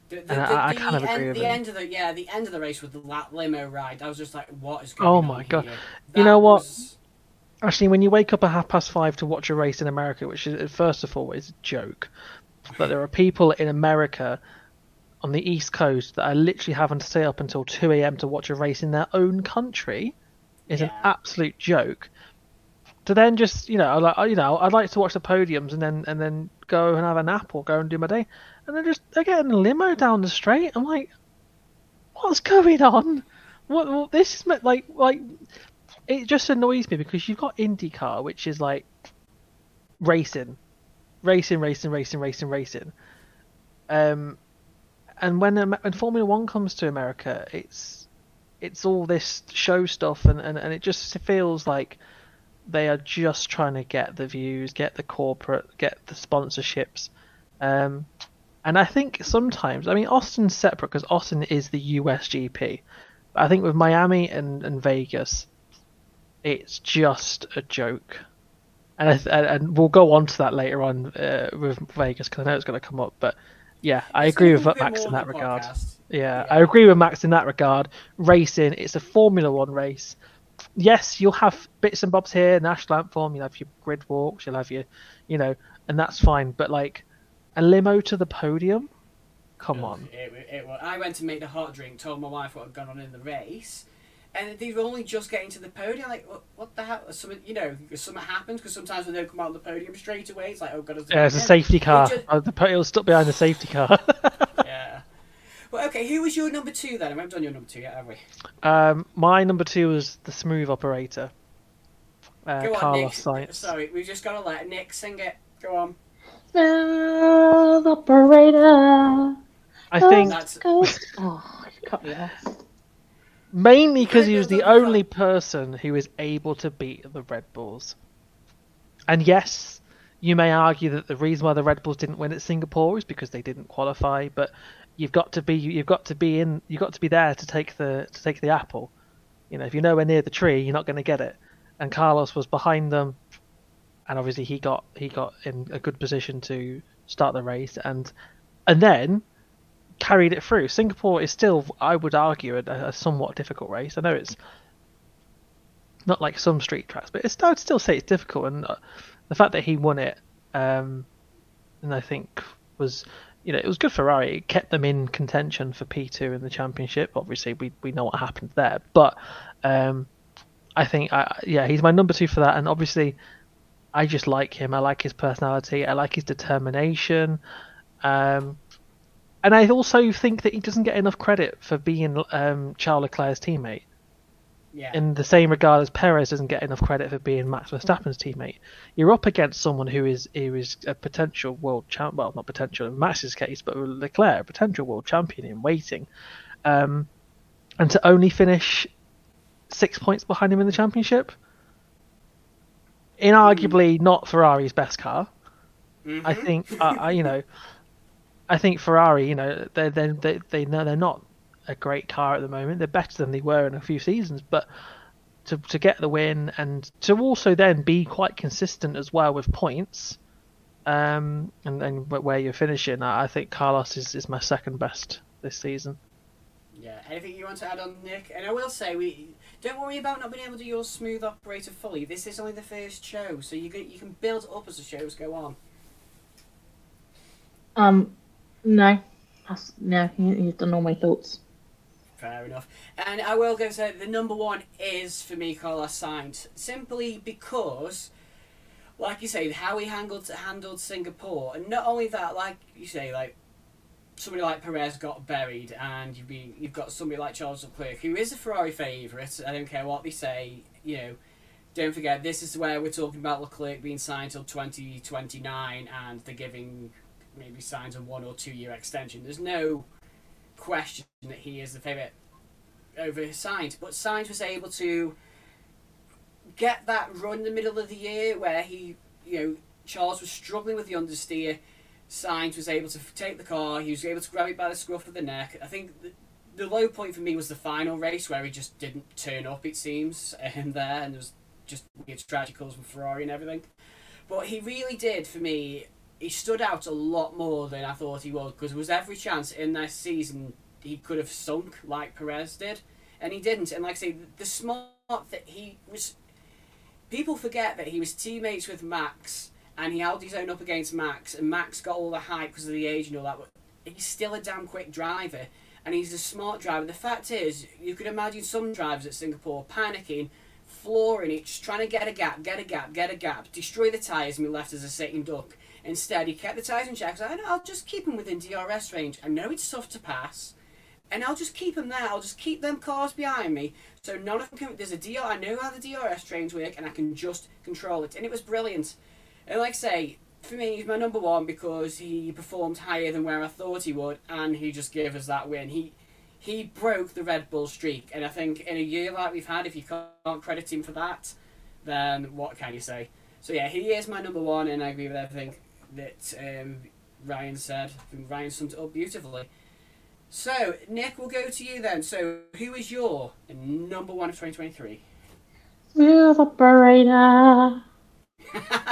B: The, the,
D: I- I kind of
B: end,
D: agree with
B: the
D: him.
B: end of the yeah, the end of the race with the limo ride. I was just like, what is going
D: Oh
B: on?
D: my God. You know what?
B: was-
D: actually, when you wake up at half past five to watch a race in America, which is first of all is a joke, but there are people in America on the East Coast that are literally having to stay up until two a.m. to watch a race in their own country, is an absolute joke. To then just you know, I like you know, I'd like to watch the podiums and then and then go and have a nap or go and do my day, and then just they're getting a limo down the straight. I'm like, what's going on? What, what this is like like it just annoys me because you've got IndyCar, which is like racing, racing, racing, racing, racing, racing. Um, and when when Formula One comes to America, it's it's all this show stuff, and, and, and it just feels like they are just trying to get the views, get the corporate, get the sponsorships. Um, and I think sometimes, I mean, Austin's separate because Austin is the US GP. I think with Miami and, and Vegas, it's just a joke. And, I th- and and we'll go on to that later on uh, with Vegas because I know it's going to come up. But yeah, I
B: It's
D: agree with
B: be a bit
D: Max in that regard. Yeah,
B: Yeah.
D: I agree with Max in that regard. Racing, it's a Formula One race. yes, you'll have bits and bobs here, national anthem, you'll have your grid walks, you'll have your, you know, and that's fine. But like a limo to the podium, come on.
B: It, it, it, I went to make the hot drink, told my wife what had gone on in the race, and they were only just getting to the podium. Like, what, what the hell? Something, you know, something happens because sometimes when they come out on the podium straight away, it's like, oh god, it's
D: yeah, it's a safety car. Just... Oh, the it'll stuck behind the safety car.
B: yeah. Well, okay. Who was your number two then? I haven't done your number two yet, have we?
D: Um, my number two was the smooth operator. Uh,
B: Go on,
D: Carlos
B: Nick. Sainz. Sorry, we've just got to let Nick sing it. Go on.
C: Smooth operator.
D: I think.
C: That's... Oh, cut me off.
D: Mainly because he was the only person who was able to beat the Red Bulls. And yes, you may argue that the reason why the Red Bulls didn't win at Singapore is because they didn't qualify, but you've got to be you've got to be in you've got to be there to take the to take the apple. You know, if you're nowhere near the tree, you're not going to get it. And Carlos was behind them, and obviously he got he got in a good position to start the race, and and then carried it through. Singapore is still, I would argue, a, a somewhat difficult race. I know it's not like some street tracks, but it's, I would still say it's difficult. And uh, the fact that he won it, um, and I think was, you know, it was good for Ferrari. It kept them in contention for P2 in the championship. Obviously, we we know what happened there, but um, I think, I, yeah, he's my number two for that. And obviously, I just like him. I like his personality. I like his determination. Um, and I also think that he doesn't get enough credit for being um, Charles Leclerc's teammate.
B: Yeah.
D: In the same regard as Perez doesn't get enough credit for being Max Verstappen's teammate, you're up against someone who is who is a potential world champ. Well, not potential in Max's case, but Leclerc, a potential world champion in waiting, um, and to only finish six points behind him in the championship, inarguably mm. not Ferrari's best car.
B: Mm-hmm.
D: I think, uh, I, you know, I think Ferrari, you know, they they they they know they're not a great car at the moment. They're better than they were in a few seasons, but to to get the win and to also then be quite consistent as well with points, um, and then where you're finishing, I think Carlos is, is my second best this season.
B: Yeah. Anything you want to add on, Nick? And I will say we don't worry about not being able to do your smooth operator fully. This is only the first show, so you can, you can build up as the shows go on.
C: Um, no, that's, no, you've done all my thoughts.
B: Fair enough. And I will go say the number one is for me Carlos Sainz, simply because, like you say, how he handled handled Singapore, and not only that, like you say, like somebody like Perez got buried, and you've been you've got somebody like Charles Leclerc, who is a Ferrari favourite. I don't care what they say, you know. Don't forget, this is where we're talking about Leclerc being signed till 2029, and they're giving maybe Sainz a one or two year extension. There's no question that he is the favourite over Sainz, but Sainz was able to get that run in the middle of the year where he, you know, Charles was struggling with the understeer. Sainz was able to take the car. He was able to grab it by the scruff of the neck. I think the, the low point for me was the final race where he just didn't turn up. It seems and um, there, and there was just weird tragicals with Ferrari and everything. But he really did for me he stood out a lot more than I thought he would because there was every chance in this season he could have sunk like Perez did, and he didn't. And like I say, the smart that he was, people forget that he was teammates with Max and he held his own up against Max, and Max got all the hype because of the age and all that. But he's still a damn quick driver, and he's a smart driver. The fact is, you could imagine some drivers at Singapore panicking flooring it, just trying to get a gap, get a gap, get a gap, destroy the tyres and be left as a sitting duck. Instead, he kept the tyres in check. I know, I'll just keep him within DRS range. I know it's tough to pass, and I'll just keep him there. I'll just keep them cars behind me, so none of them can. There's a DR. I know how the DRS trains work, and I can just control it. And it was brilliant. And like I say, for me, he's my number one because he performed higher than where I thought he would, and he just gave us that win. He he broke the Red Bull streak, and I think in a year like we've had, if you can't credit him for that, then what can you say? So yeah, he is my number one, and I agree with everything that um, Ryan said. Ryan summed it up beautifully. So, Nick, we'll go to you then. So, who is your number one of 2023?
C: Smooth operator.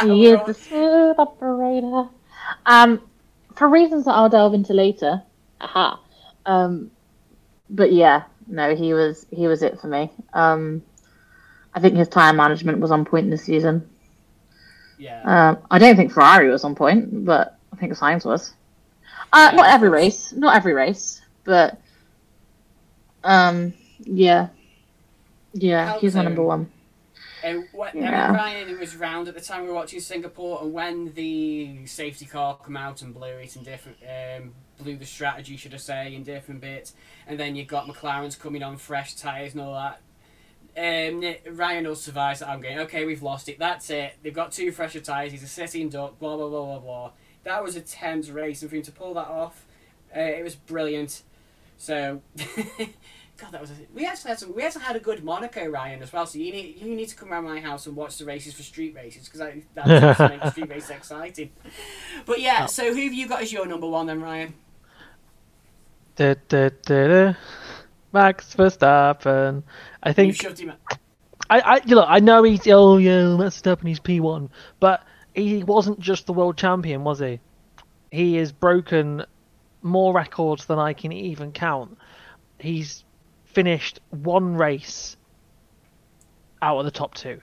C: he is the smooth operator. Um, for reasons that I'll delve into later. Aha. Um, but yeah, no, he was he was it for me. Um, I think his time management was on point this season.
B: Yeah.
C: Um, I don't think Ferrari was on point, but I think Sainz was. Uh,
B: Yeah,
C: not every race, not every race, but um, yeah, yeah, he's my number one.
B: When,
C: Yeah.
B: I mean, Ryan was round at the time we were watching Singapore, and when the safety car come out and blew it in different, um, blew the strategy, should I say, in different bits, and then you got McLaren's coming on fresh tyres and all that. Um, Ryan will survive. I'm going. Okay, we've lost it. That's it. They've got two fresher tyres. He's a sitting duck. Blah blah blah blah blah. That was a tense race, and for him to pull that off, uh, it was brilliant. So, God, that was. A, we actually had some. We actually had a good Monaco, Ryan, as well. So you need you need to come around my house and watch the races for street races because that makes street races exciting. But yeah, so who have you got as your number one then, Ryan?
D: Da, da, da, da. Max Verstappen. I
B: You
D: think
B: shoved him.
D: I, I you know, I know he's oh yeah, Max Verstappen, he's P one, but he wasn't just the world champion, was he? He has broken more records than I can even count. He's finished one race out of the top two,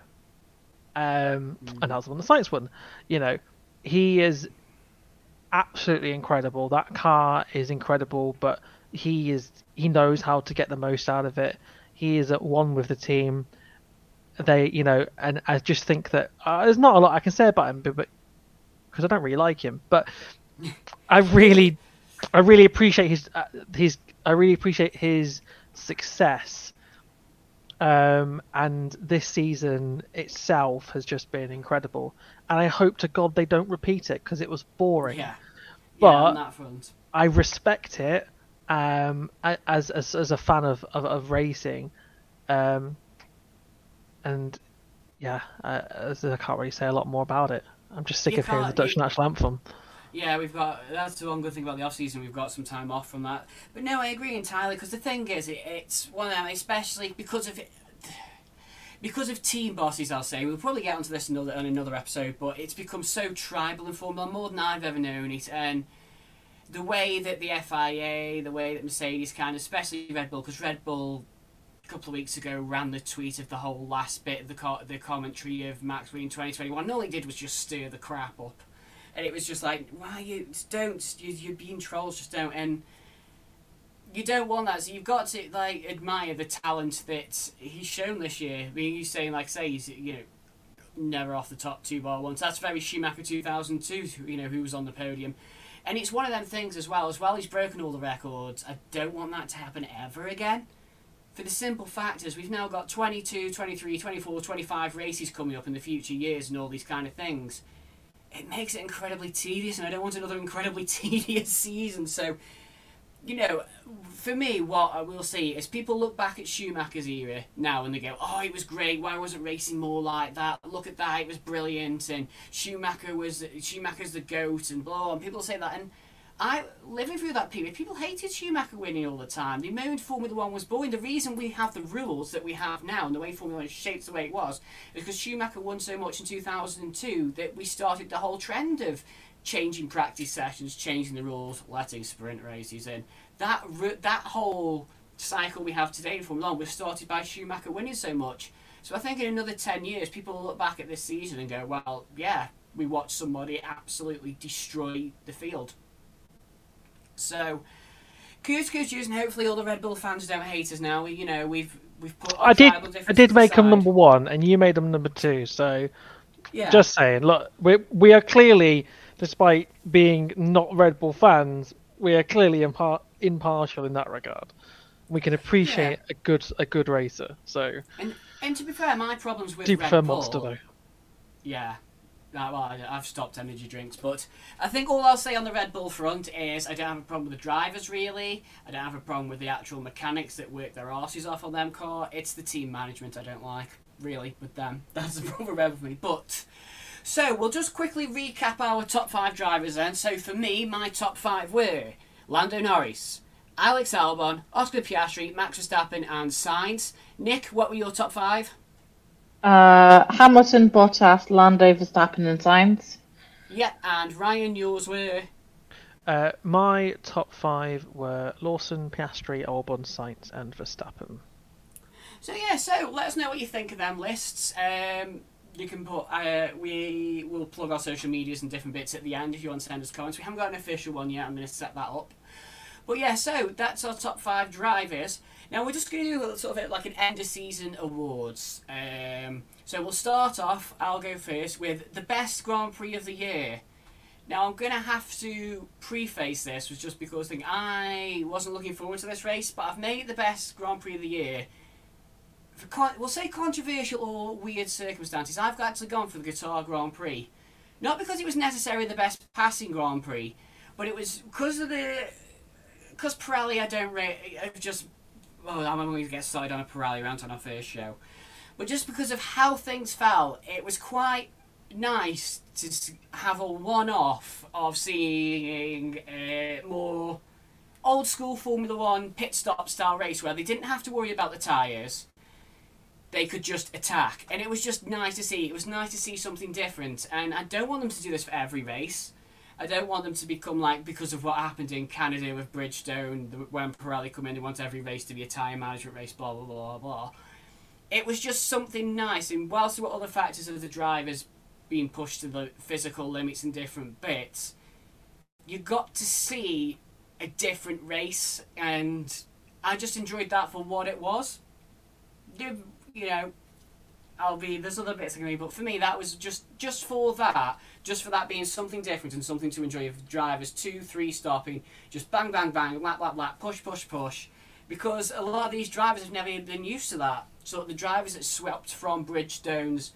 D: um, and that was the one the Sainz won. You know, he is absolutely incredible. That car is incredible, but he is he knows how to get the most out of it. He is at one with the team. They, you know, and I just think that uh, there's not a lot I can say about him, but because I don't really like him, but I really, I really appreciate his uh, his I really appreciate his success. Um, and this season itself has just been incredible, and I hope to God they don't repeat it because it was boring.
B: Yeah.
D: But-
B: yeah, on that front.
D: I respect it um, as, as as a fan of of, of racing, um, and yeah, as I can't really say a lot more about it. I'm just sick
B: You
D: of hearing the Dutch
B: you-
D: national anthem.
B: Yeah, we've got. That's the one good thing about the off season. We've got some time off from that. But no, I agree entirely because the thing is, it, it's one of them, especially because of it, because of team bosses. I'll say we'll probably get onto this another on another episode, but it's become so tribal in Formula more than I've ever known it, and the way that the FIA, the way that Mercedes can, especially Red Bull, because Red Bull. A couple of weeks ago, ran the tweet of the whole last bit of the co- the commentary of Max winning 2021. And all he did was just stir the crap up and it was just like, why you don't? You, you're being trolls, just don't. And you don't want that. So you've got to like admire the talent that he's shown this year. I mean, he's saying like, say he's you know never off the top two bar once. That's very Schumacher 2002. You know who was on the podium. And it's one of them things as well. As well, he's broken all the records. I don't want that to happen ever again. For the simple fact is, we've now got 22, 23, 24, 25 races coming up in the future years and all these kind of things it makes it incredibly tedious, and I don't want another incredibly tedious season. So, you know, for me, what I will see is people look back at Schumacher's era now and they go, "Oh, it was great. Why wasn't racing more like that? Look at that. It was brilliant." And Schumacher was Schumacher's the goat, and blah. And people say that, and I living through that period, people hated Schumacher winning all the time. They moaned Formula One was boring. The reason we have the rules that we have now and the way Formula One is shaped the way it was is because Schumacher won so much in 2002 that we started the whole trend of changing practice sessions, changing the rules, letting sprint races in. That that whole cycle we have today in Formula One was started by Schumacher winning so much. So I think in another 10 years, people will look back at this season and go, well, yeah, we watched somebody absolutely destroy the field. So, kudos, kudos, and hopefully all the Red Bull fans don't hate us now. We, you know, we've we've put.
D: I did I did make him
B: aside.
D: number one, and you made him number two. So
B: Yeah.
D: just saying, look, we we are clearly, despite being not Red Bull fans, we are clearly impar- impartial in that regard. We can appreciate a good a good racer. So
B: and and to be fair, my problems with
D: do you
B: Red
D: prefer
B: Bull.
D: Monster though?
B: Yeah. Uh, well, I've stopped energy drinks, but I think all I'll say on the Red Bull front is I don't have a problem with the drivers, really. I don't have a problem with the actual mechanics that work their asses off on them car. It's the team management I don't like, really, with them. That's the problem with me. But, so we'll just quickly recap our top five drivers then. So for me, my top five were Lando Norris, Alex Albon, Oscar Piastri, Max Verstappen, and Sainz. Nick, what were your top five?
C: Uh, Hamilton, Bottas, Lando, Verstappen, and Sainz.
B: Yeah, and Ryan, yours were.
D: Uh, my top five were Lawson, Piastri, Albon, Sainz, and Verstappen.
B: So yeah, so let us know what you think of them lists. Um, you can put uh, we will plug our social medias and different bits at the end if you want to send us comments. We haven't got an official one yet. I'm going to set that up. But yeah, so that's our top five drivers. Now we're just going to do sort of like an end of season awards. Um, so we'll start off. I'll go first with the best Grand Prix of the year. Now I'm going to have to preface this was just because I think I wasn't looking forward to this race, but I've made it the best Grand Prix of the year. Con- we'll say controversial or weird circumstances. I've actually gone for the Qatar Grand Prix, not because it was necessarily the best passing Grand Prix, but it was because of the because Pirelli. I don't rate. Just oh, I'm going to get started on a Pirelli rant on our first show, but just because of how things fell, it was quite nice to have a one-off of seeing a more old school Formula One pit stop style race where they didn't have to worry about the tyres. They could just attack, and it was just nice to see. It was nice to see something different, and I don't want them to do this for every race. I don't want them to become like because of what happened in Canada with Bridgestone when Pirelli come in. They want every race to be a tyre management race. Blah blah blah blah. It was just something nice, and whilst there were other factors of the drivers being pushed to the physical limits in different bits, you got to see a different race, and I just enjoyed that for what it was. You know, I'll be there's other bits can read, but for me that was just just for that, just for that being something different and something to enjoy. If drivers two, three stopping, just bang, bang, bang, lap, lap, lap, push, push, push, because a lot of these drivers have never been used to that. So the drivers that swept from Bridgestones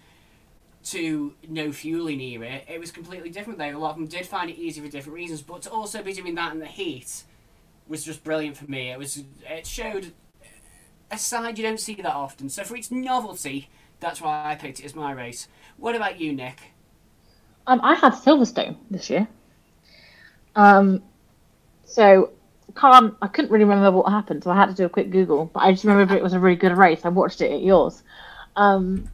B: to no fueling era, it was completely different there. A lot of them did find it easy for different reasons, but to also be doing that in the heat was just brilliant for me. It was it showed a side you don't see that often. So for its novelty, that's why I picked it as my race. What about you, Nick?
C: Um, I had Silverstone this year. Um, so can't I couldn't really remember what happened, so I had to do a quick Google. But I just remember it was a really good race. I watched it at yours. Um,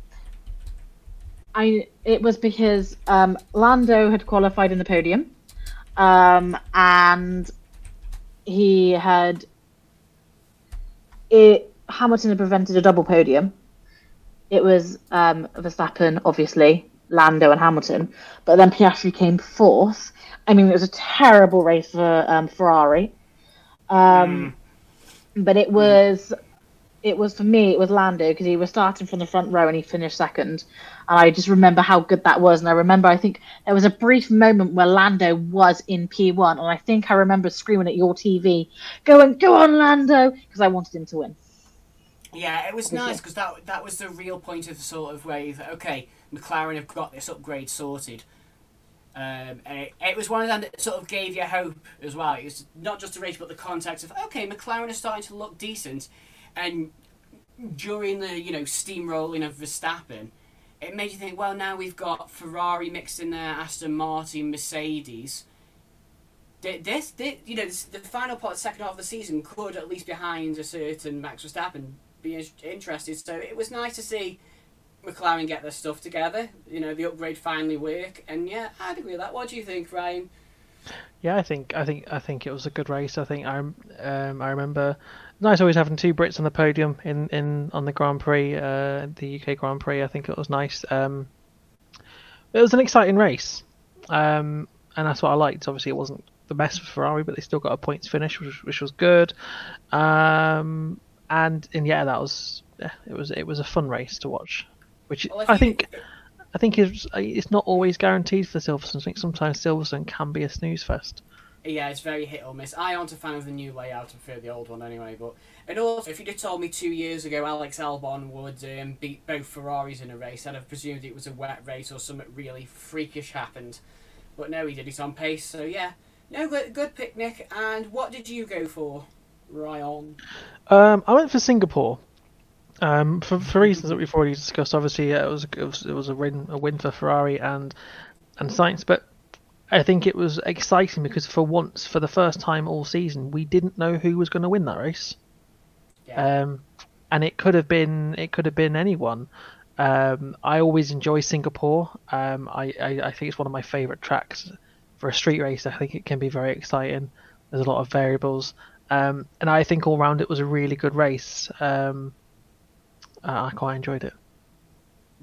C: I it was because um, Lando had qualified in the podium, um, and he had it. Hamilton had prevented a double podium. It was um, Verstappen, obviously, Lando, and Hamilton, but then Piastri came fourth. I mean, it was a terrible race for um, Ferrari. Um, mm. But it was it was for me it was Lando because he was starting from the front row and he finished second and I just remember how good that was and I remember I think there was a brief moment where Lando was in P1 and I think I remember screaming at your TV going go on Lando because I wanted him to win
B: yeah it was nice because that that was the real point of the sort of way that okay McLaren have got this upgrade sorted um, it, it, was one of them that sort of gave you hope as well. It was not just a race, but the context of okay, McLaren are starting to look decent and during the you know steamrolling of Verstappen, it made you think. Well, now we've got Ferrari mixed in there, Aston Martin, Mercedes. This, this you know, this, the final part, the second half of the season, could at least be behind a certain Max Verstappen be interested. So it was nice to see McLaren get their stuff together. You know, the upgrade finally work, and yeah, I'd agree with that. What do you think, Ryan?
D: Yeah, I think I think I think it was a good race. I think I um, I remember nice always having two Brits on the podium in, in on the Grand Prix, uh, the UK Grand Prix. I think it was nice. Um, it was an exciting race, um, and that's what I liked. Obviously, it wasn't the best for Ferrari, but they still got a points finish, which, which was good. Um, and and yeah, that was yeah, it was it was a fun race to watch, which well, I think. I think it's, it's not always guaranteed for Silverstone. I think sometimes Silverstone can be a snooze fest
B: yeah, it's very hit or miss. I aren't a fan of the new layout. I prefer the old one anyway. But and also, if you'd have told me two years ago Alex Albon would um, beat both Ferraris in a race, I'd have presumed it was a wet race or something really freakish happened. But no, he did it on pace. So yeah, no good, good picnic. And what did you go for, Ryan?
D: Um, I went for Singapore. Um, for, for reasons that we've already discussed, obviously uh, it was it was, it was a win a win for Ferrari and and Sainz, but I think it was exciting because for once, for the first time all season, we didn't know who was going to win that race. Yeah. Um, and it could have been it could have been anyone. Um, I always enjoy Singapore. Um, I, I, I think it's one of my favourite tracks for a street race. I think it can be very exciting. There's a lot of variables, um, and I think all round it was a really good race. Um, uh, I quite enjoyed it.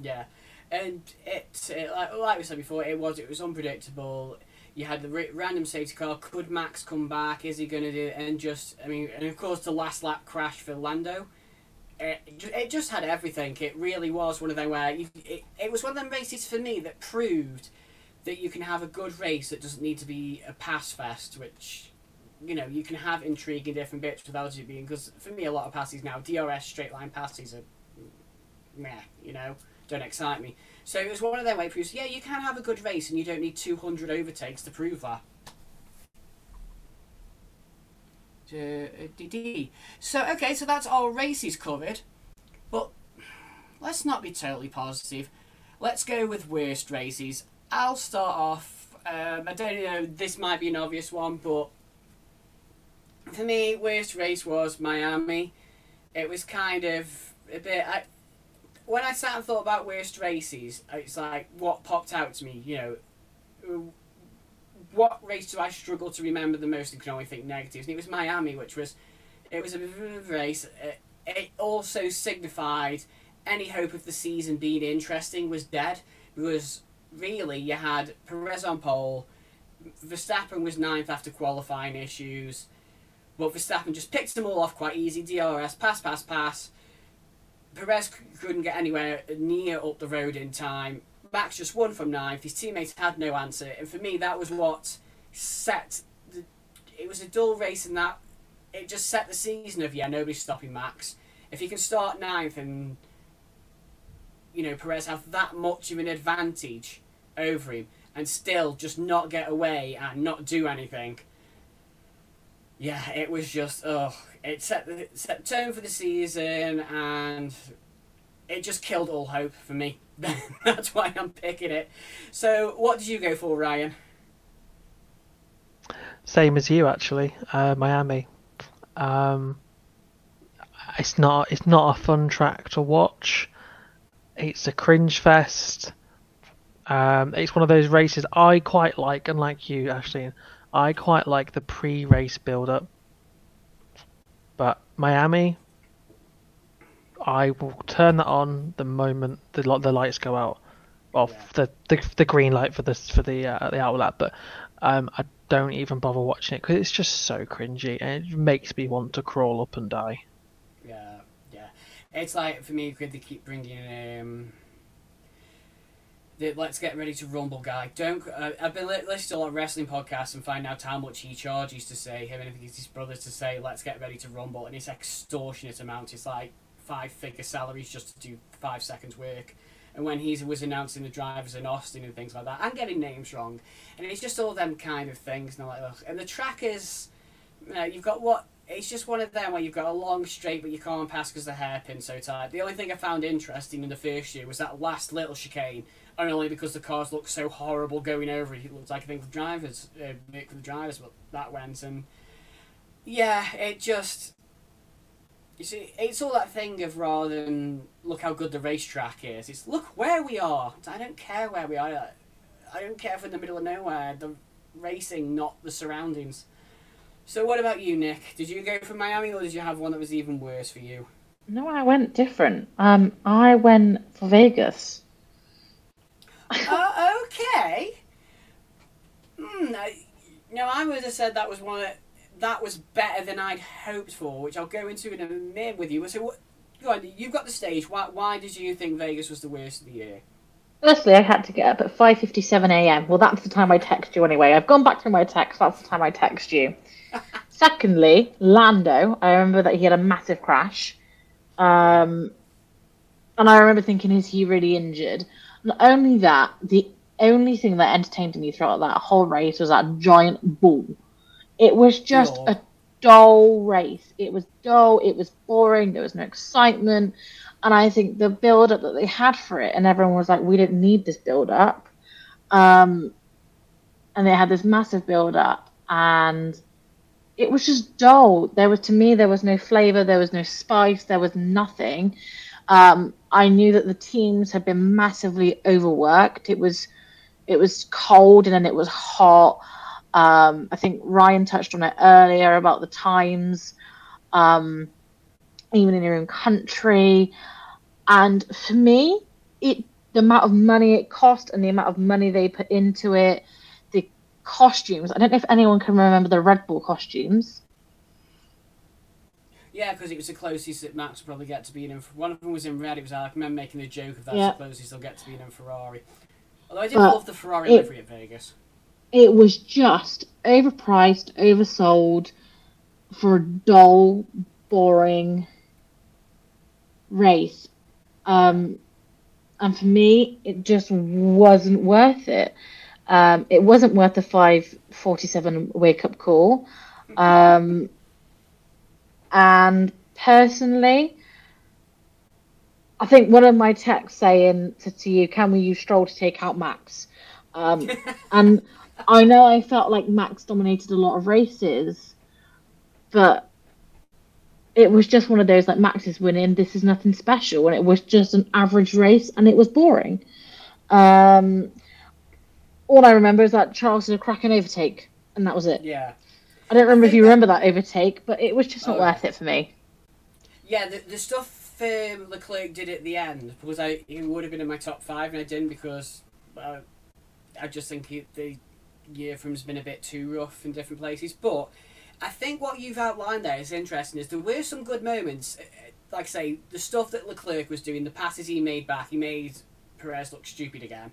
B: Yeah, and it, it like, like we said before, it was it was unpredictable. You had the r- random safety car. Could Max come back? Is he going to do? it? And just, I mean, and of course the last lap crash for Lando. It, it just had everything. It really was one of them where you, it, it was one of them races for me that proved that you can have a good race that doesn't need to be a pass fest, which you know you can have intrigue in different bits without it being. Because for me, a lot of passes now, DRS straight line passes are, meh, you know, don't excite me. So it was one of them way it proves, yeah, you can have a good race and you don't need 200 overtakes to prove that. So, okay, so that's all races covered. But let's not be totally positive. Let's go with worst races. I'll start off. Um, I don't know, this might be an obvious one, but for me, worst race was Miami. It was kind of a bit. I, when I sat and thought about worst races, it's like what popped out to me. You know, what race do I struggle to remember the most and can only think negatives? And it was Miami, which was, it was a race. It, also signified any hope of the season being interesting was dead because really you had Perez on pole, Verstappen was ninth after qualifying issues, but Verstappen just picked them all off quite easy. DRS, pass, pass, pass. Perez couldn't get anywhere near up the road in time. Max just won from ninth. His teammates had no answer, and for me, that was what set. The, it was a dull race, and that it just set the season of yeah, nobody's stopping Max. If he can start ninth and you know Perez have that much of an advantage over him, and still just not get away and not do anything. Yeah, it was just oh, it set the set tone for the season, and it just killed all hope for me. That's why I'm picking it. So, what did you go for, Ryan?
D: Same as you, actually. Uh, Miami. Um, it's not. It's not a fun track to watch. It's a cringe fest. Um, it's one of those races I quite like, and like you, Aisleyne, I quite like the pre-race build-up. But Miami, I will turn that on the moment the the lights go out. Well,
B: Yeah.
D: the, the the green light for the for the uh, the outlet, but um, I don't even bother watching it because it's just so cringy and it makes me want to crawl up and die.
B: Yeah, yeah. It's like for me, could they keep bringing um, the let's get ready to rumble guy? Don't. Uh, I've been li- listening to a lot of wrestling podcasts and find out how much he charges to say him and I think it's his brother to say let's get ready to rumble, and it's extortionate amounts. It's like five figure salaries just to do five seconds work. And when he was announcing the drivers in Austin and things like that, I'm getting names wrong, and it's just all them kind of things. And like, ugh. And the track is, you know, you've got what it's just one of them where you've got a long straight but you can't pass because the hairpin's so tight. The only thing I found interesting in the first year was that last little chicane, and only because the cars looked so horrible going over it. Looked like a thing for drivers, uh, for the drivers, but that went and yeah, it just. You see, it's all that thing of rather than look how good the racetrack is, it's look where we are. I don't care where we are. I don't care if we're in the middle of nowhere. The racing, not the surroundings. So, what about you, Nick? Did you go for Miami, or did you have one that was even worse for you?
C: No, I went different. Um, I went for Vegas.
B: Uh, okay. Hmm. I- no, I would have said that was one of, that was better than I'd hoped for, which I'll go into in a minute with you. So, what, go on. You've got the stage. Why? Why did you think Vegas was the worst of the year?
C: Firstly, I had to get up at 5:57 a.m. Well, that's the time I text you anyway. I've gone back through my text. That's the time I text you. Secondly, Lando. I remember that he had a massive crash, um, and I remember thinking, is he really injured? Not only that, the only thing that entertained me throughout that whole race was that giant bull. It was just a dull race. It was dull. It was boring. There was no excitement. And I think the build up that they had for it, and everyone was like, we didn't need this build up. Um, and they had this massive build up, and it was just dull. There was, to me, there was no flavor, there was no spice, there was nothing. Um, I knew that the teams had been massively overworked. It was, it was cold, and then it was hot. Um, I think Ryan touched on it earlier about the times, um, even in your own country. And for me, it the amount of money it cost and the amount of money they put into it, the costumes. I don't know if anyone can remember the Red Bull costumes.
B: Yeah, because it was the closest that Max would probably get to being in. One of them was in red. It was I remember making the joke of that's
C: Yeah.
B: the closest they'll get to being in Ferrari. Although I did
C: But
B: love the Ferrari
C: it-
B: livery at Vegas.
C: It was just overpriced, oversold for a dull, boring race. Um, and for me, it just wasn't worth it. Um, it wasn't worth the 547 wake up call. Um, and personally, I think one of my texts saying to, to you, can we use Stroll to take out Max? Um, and I know I felt like Max dominated a lot of races, but it was just one of those like Max is winning, this is nothing special, and it was just an average race and it was boring. Um, all I remember is that Charles did a cracking overtake, and that was it.
B: Yeah.
C: I don't remember if you
B: that-
C: remember that overtake, but it was just not
B: Oh,
C: worth it for me.
B: Yeah, the, the stuff um, Leclerc did at the end because I he would have been in my top five and I didn't because uh, I just think he, the year from has been a bit too rough in different places. But I think what you've outlined there is interesting. Is there were some good moments, uh, like I say, the stuff that Leclerc was doing, the passes he made back, he made Perez look stupid again.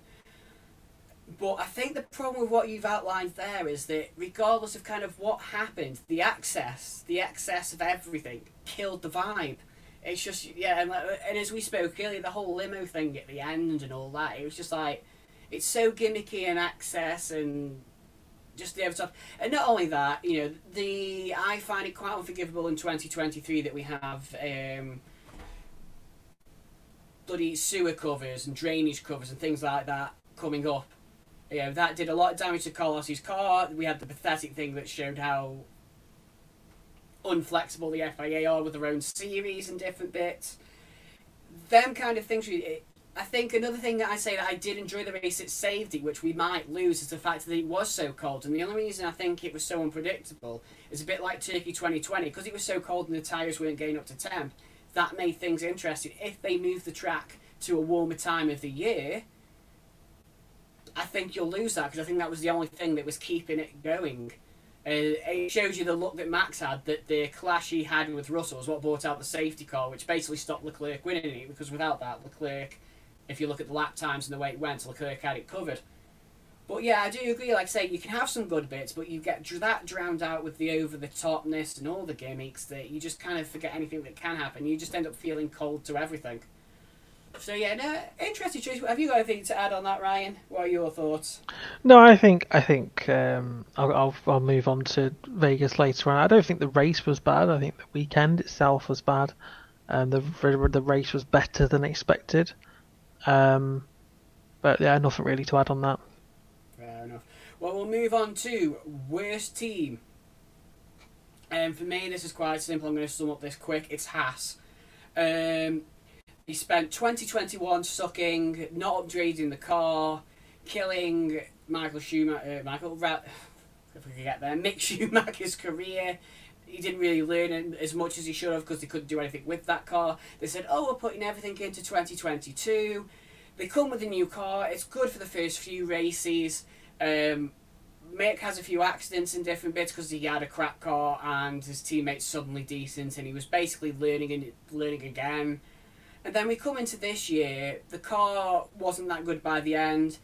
B: But I think the problem with what you've outlined there is that regardless of kind of what happened, the access, the excess of everything killed the vibe. It's just yeah, and, like- and as we spoke earlier, the whole limo thing at the end and all that, it was just like it's so gimmicky and access and just the over top. And not only that, you know, the I find it quite unforgivable in 2023 that we have um, bloody sewer covers and drainage covers and things like that coming up. Know, that did a lot of damage to Carlos's car. We had the pathetic thing that showed how unflexible the FIA are with their own series and different bits. Them kind of things. I think another thing that I say that I did enjoy the race, it safety, which we might lose, is the fact that it was so cold. And the only reason I think it was so unpredictable is a bit like Turkey 2020, because it was so cold and the tyres weren't getting up to temp. That made things interesting. If they move the track to a warmer time of the year, I think you'll lose that because I think that was the only thing that was keeping it going. Uh, it shows you the look that Max had, that the clash he had with Russell was what brought out the safety car, which basically stopped Leclerc winning it because without that, Leclerc, if you look at the lap times and the way it went, Leclerc had it covered. But yeah, I do agree. Like I say, you can have some good bits, but you get that drowned out with the over the topness and all the gimmicks that you just kind of forget anything that can happen. You just end up feeling cold to everything. So yeah, no, interesting choice. Have you got anything to add on that, Ryan? What are your thoughts?
D: No, I think I think um, I'll, I'll I'll move on to Vegas later on. I don't think the race was bad. I think the weekend itself was bad, and the the race was better than expected. Um, but yeah, nothing really to add on that.
B: Fair enough. Well, we'll move on to worst team. And for me, this is quite simple. I'm going to sum up this quick. It's Haas. Um, he spent 2021 sucking, not upgrading the car, killing Michael Schumacher. Uh, Michael, if we could get there, Mick Schumacher's career. He didn't really learn as much as he should have because they couldn't do anything with that car. They said, "Oh, we're putting everything into 2022." They come with a new car. It's good for the first few races. Um, Mick has a few accidents in different bits because he had a crap car and his teammates suddenly decent, and he was basically learning and learning again. And then we come into this year. The car wasn't that good by the end.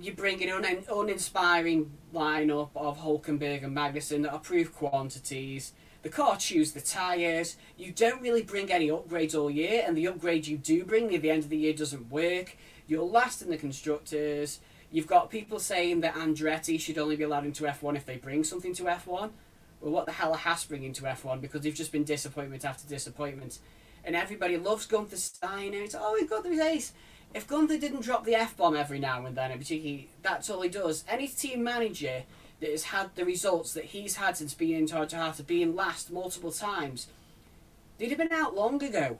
B: You bring an un- uninspiring lineup of Hulkenberg and Magnussen that are proof quantities. The car chews the tyres. You don't really bring any upgrades all year, and the upgrade you do bring near the end of the year doesn't work. You're last in the constructors. You've got people saying that Andretti should only be allowed into F1 if they bring something to F1. Well, what the hell are Haas bringing to F1? Because they've just been disappointment after disappointment. And everybody loves Gunther Steiner. It's, oh, got the ace. If Gunther didn't drop the F bomb every now and then, and particularly that's all he does, any team manager that has had the results that he's had since being in of Haas, being last multiple times, they'd have been out long ago.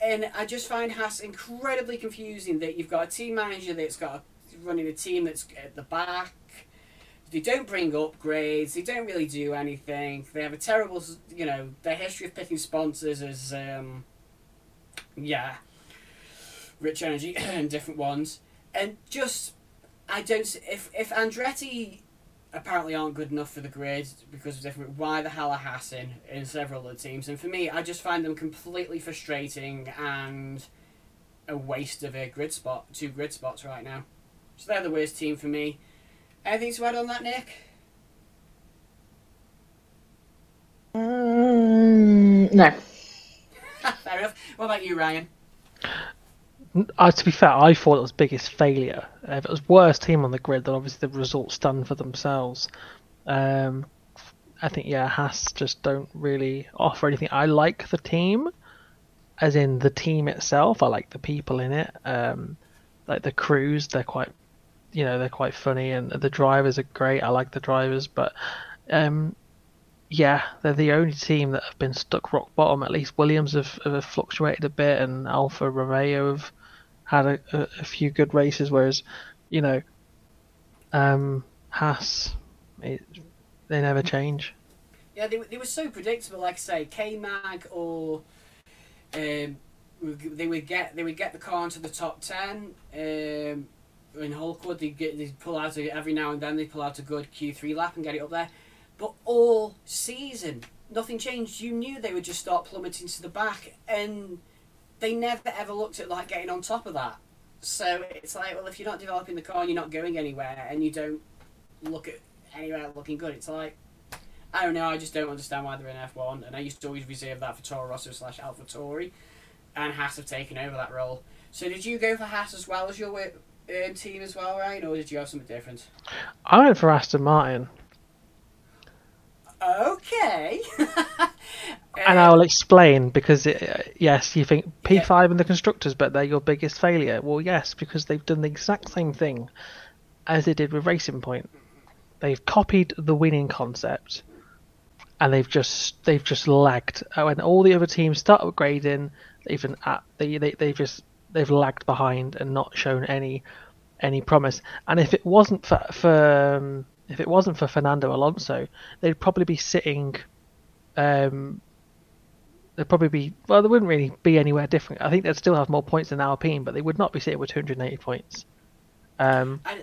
B: And I just find Haas incredibly confusing that you've got a team manager that's got a, running a team that's at the back. They don't bring upgrades. They don't really do anything. They have a terrible, you know, their history of picking sponsors is, um, yeah. Rich Energy and different ones, and just I don't if if Andretti apparently aren't good enough for the grid because of different. Why the hell are Hassan in several other teams? And for me, I just find them completely frustrating and a waste of a grid spot, two grid spots right now. So they're the worst team for me. Anything to add on that, Nic?
C: Mm, no.
B: Fair enough. What about you, Ryan?
D: Uh, to be fair, I thought it was biggest failure. Uh, if it was worst team on the grid, then obviously the results stand for themselves. Um, I think yeah, Haas just don't really offer anything. I like the team, as in the team itself. I like the people in it. Um, like the crews, they're quite, you know, they're quite funny, and the drivers are great. I like the drivers, but um, yeah, they're the only team that have been stuck rock bottom. At least Williams have, have fluctuated a bit, and Alfa Romeo have had a, a, a few good races. Whereas, you know, um, Haas, it, they never change.
B: Yeah, they, they were so predictable. Like I say, K Mag or um, they would get they would get the car into the top ten. Um, in Hulkwood, they get they pull out every now and then they pull out a good Q three lap and get it up there. But all season, nothing changed. You knew they would just start plummeting to the back, and they never ever looked at like getting on top of that. So it's like, well, if you're not developing the car and you're not going anywhere, and you don't look at anywhere looking good, it's like I don't know. I just don't understand why they're in F one, and I used to always reserve that for Toro Rosso slash AlphaTauri, and Haas have taken over that role. So did you go for Haas as well as your um, team as well, Ryan, or did you have something different?
D: I went for Aston Martin,
B: Okay.
D: and I will explain because it, yes, you think P5 and the constructors, but they're your biggest failure. Well, yes, because they've done the exact same thing as they did with Racing Point. They've copied the winning concept, and they've just they've just lagged. Uh, When all the other teams start upgrading, they've been at, they they they've just they've lagged behind and not shown any any promise. And if it wasn't for for um, if it wasn't for Fernando Alonso, they'd probably be sitting. Um, they'd probably be well. They wouldn't really be anywhere different. I think they'd still have more points than Alpine, but they would not be sitting with 280 points. Um,
B: I,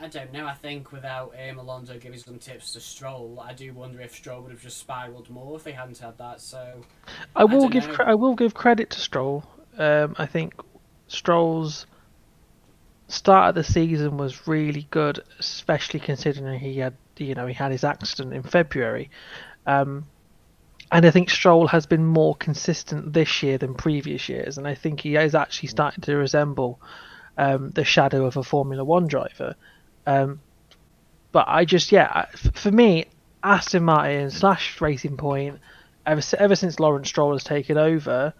B: I don't know. I think without um, Alonso giving some tips to Stroll, I do wonder if Stroll would have just spiraled more if they hadn't had that. So
D: I will
B: don't
D: give cre- I will give credit to Stroll. Um, I think Stroll's start of the season was really good, especially considering he had you know he had his accident in February. Um, and I think Stroll has been more consistent this year than previous years, and I think he is actually starting to resemble um, the shadow of a Formula One driver. Um, but I just yeah, for me, Aston Martin slash Racing Point, ever ever since Lawrence Stroll has taken over,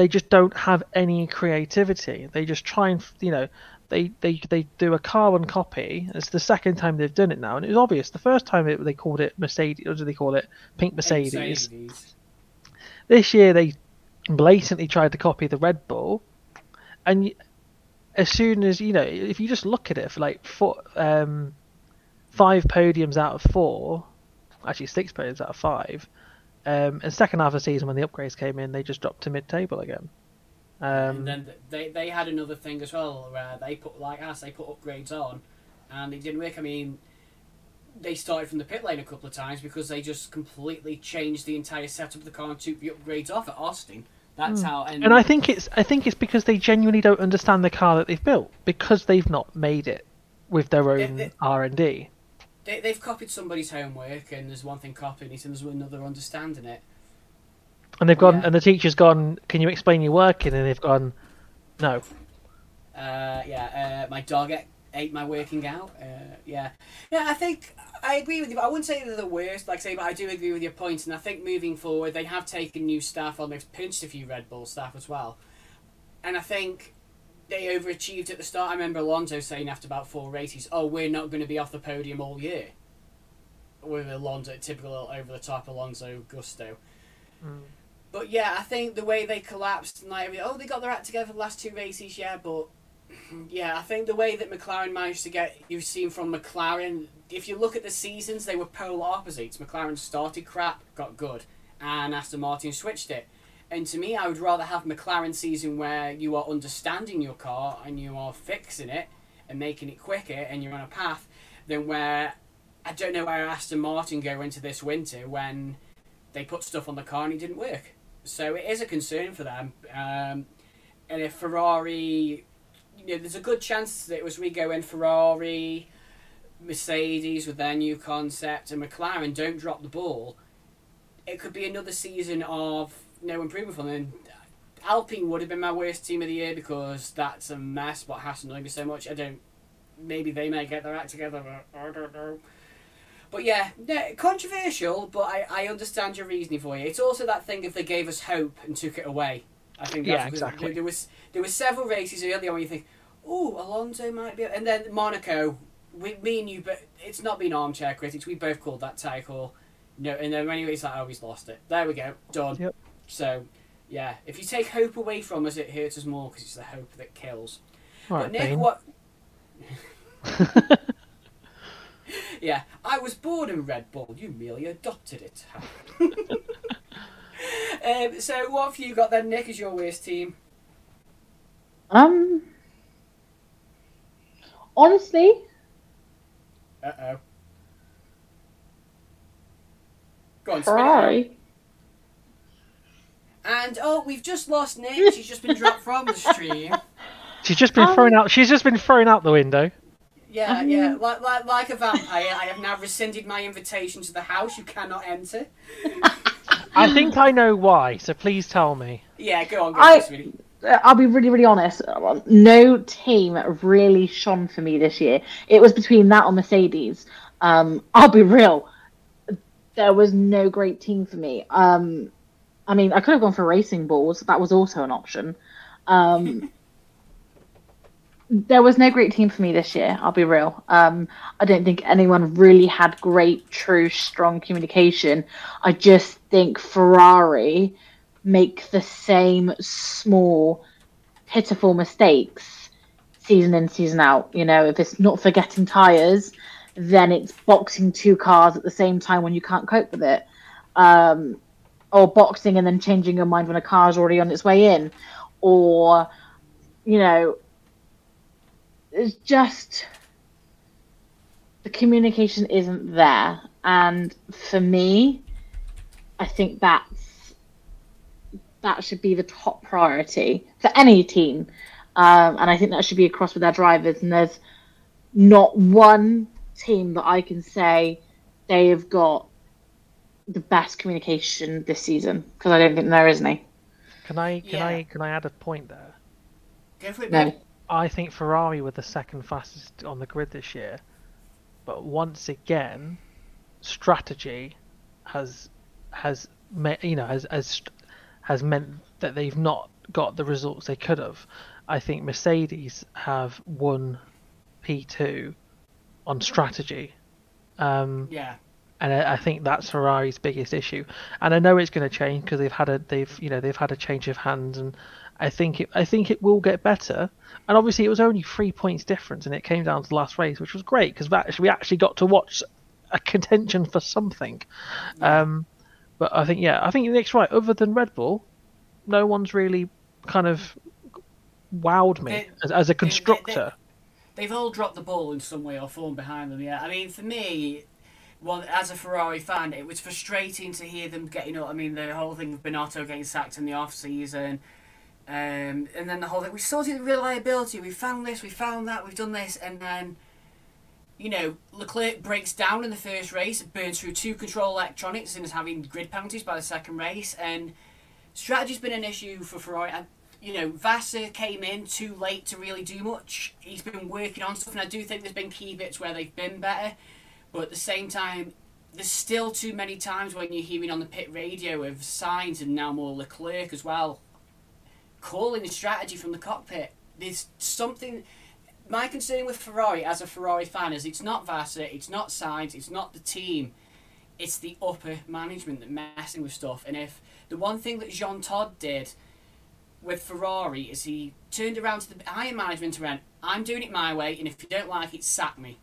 D: they just don't have any creativity. They just try and you know they they they do a carbon copy. It's the second time they've done it now, and it was obvious. The first time it, they called it Mercedes, what do they call it? Pink Mercedes.
B: Mercedes.
D: This year they blatantly tried to copy the Red Bull, and as soon as you know, if you just look at it for like four, um, five podiums out of four, actually six podiums out of five, um, and second half of the season when the upgrades came in, they just dropped to mid-table again. Um,
B: and then they they had another thing as well where they put like us they put upgrades on, and it didn't work. I mean, they started from the pit lane a couple of times because they just completely changed the entire setup of the car and took the upgrades off at Austin. That's how. And,
D: Hmm. and I think it's I think it's because they genuinely don't understand the car that they've built because they've not made it with their own R and D.
B: they, they've copied somebody's homework, and there's one thing copying it, and there's another understanding it.
D: And they've gone,
B: Yeah.
D: and the teacher's gone. Can you explain your working? And they've gone, no.
B: Uh, yeah, uh, my dog ate, ate my working out. Uh, yeah, yeah. I think I agree with you. But I wouldn't say they're the worst, like say, but I do agree with your points. And I think moving forward, they have taken new staff on. They've pinched a few Red Bull staff as well, and I think they overachieved at the start. I remember Alonso saying after about four races, "Oh, we're not going to be off the podium all year." With Alonso, typical over the top Alonso gusto. Mm. But yeah, I think the way they collapsed and like, oh, they got their act together the last two races, yeah, but yeah, I think the way that McLaren managed to get, you've seen from McLaren, if you look at the seasons, they were polar opposites. McLaren started crap, got good, and Aston Martin switched it. And to me, I would rather have McLaren season where you are understanding your car and you are fixing it and making it quicker and you're on a path than where I don't know where Aston Martin go into this winter when they put stuff on the car and it didn't work. So it is a concern for them. Um, and if Ferrari, you know, there's a good chance that as we go in Ferrari, Mercedes with their new concept, and McLaren don't drop the ball, it could be another season of no improvement for them. Alpine would have been my worst team of the year because that's a mess. What has annoyed me so much. I don't. Maybe they may get their act together. But I don't know. But yeah, no, controversial. But I, I understand your reasoning for you. It's also that thing if they gave us hope and took it away. I think that's
D: Yeah, exactly.
B: There, there was there were several races earlier when you think, oh, Alonso might be, and then Monaco. We, me and you, but it's not been armchair critics. We both called that tie call. No, and then anyway, it's like, oh, he's lost it. There we go, done.
D: Yep.
B: So, yeah, if you take hope away from us, it hurts us more because it's the hope that kills.
D: All
B: but
D: right,
B: Nic,
D: Bane.
B: what? yeah, I was born in Red Bull. You merely adopted it. um, so, what have you got then, Nic, as your worst team?
C: Um, honestly,
B: Uh oh. Go on, spit it out.
C: Ferrari.
B: And oh, we've just lost Nic. She's just been dropped from the stream.
D: She's just been
C: Um,
D: thrown out. She's just been thrown out the window.
B: Yeah,
C: Um,
B: yeah. Like, like, like a vampire, I have now rescinded my invitation to the house. You cannot enter.
D: I think I know why. So please tell me.
B: Yeah, go on, go
C: I-
B: on, sweetie.
C: Uh, I'll be really, really honest. No team really shone for me this year. It was between that or Mercedes. Um, I'll be real. There was no great team for me. Um, I mean, I could have gone for Racing Balls. That was also an option. Um, there was no great team for me this year. I'll be real. Um, I don't think anyone really had great, true, strong communication. I just think Ferrari make the same small, pitiful mistakes season in, season out. You know, if it's not forgetting tyres, then it's boxing two cars at the same time when you can't cope with it. Um, or boxing and then changing your mind when a car's already on its way in. Or, you know, it's just the communication isn't there. And for me, I think that's that should be the top priority for any team. Um, and I think that should be across with their drivers. And there's not one team that I can say they have got the best communication this season because I don't think there is any.
D: Can I? Can
B: Yeah.
D: I? Can I add a point there?
B: Go for it,
C: No.
D: I think Ferrari were the second fastest on the grid this year, but once again, strategy has has me, you know has has has meant that they've not got the results they could have. I think Mercedes have won P2 on strategy. Um,
B: Yeah.
D: And I, I think that's Ferrari's biggest issue. And I know it's going to change because they've had a they've you know they've had a change of hands, and I think it I think it will get better. And obviously, it was only three points difference, and it came down to the last race, which was great because we actually got to watch a contention for something. Um, but I think yeah, I think Nic's right. Other than Red Bull, no one's really kind of wowed me
B: They-
D: as, as a
B: they- they-
D: constructor.
B: They've all dropped the ball in some way or form behind them, yeah. I mean, for me, well, as a Ferrari fan, it was frustrating to hear them getting up. I mean, the whole thing with Binotto getting sacked in the off season, um, and then the whole thing. We sorted the reliability. We found this. We found that. We've done this, and then, you know, Leclerc breaks down in the first race, burns through two control electronics, and is having grid penalties by the second race. And strategy's been an issue for Ferrari. You know, Vasseur came in too late to really do much. He's been working on stuff, and I do think there's been key bits where they've been better. But at the same time, there's still too many times when you're hearing on the pit radio of Sainz and now more Leclerc as well, calling the strategy from the cockpit. There's something. My concern with Ferrari as a Ferrari fan is it's not Vasseur, it's not Sainz, it's not the team, it's the upper management that messing with stuff. And if the one thing that Jean Todt did with Ferrari is he turned around to the higher management and went, I'm doing it my way, and if you don't like it, sack me.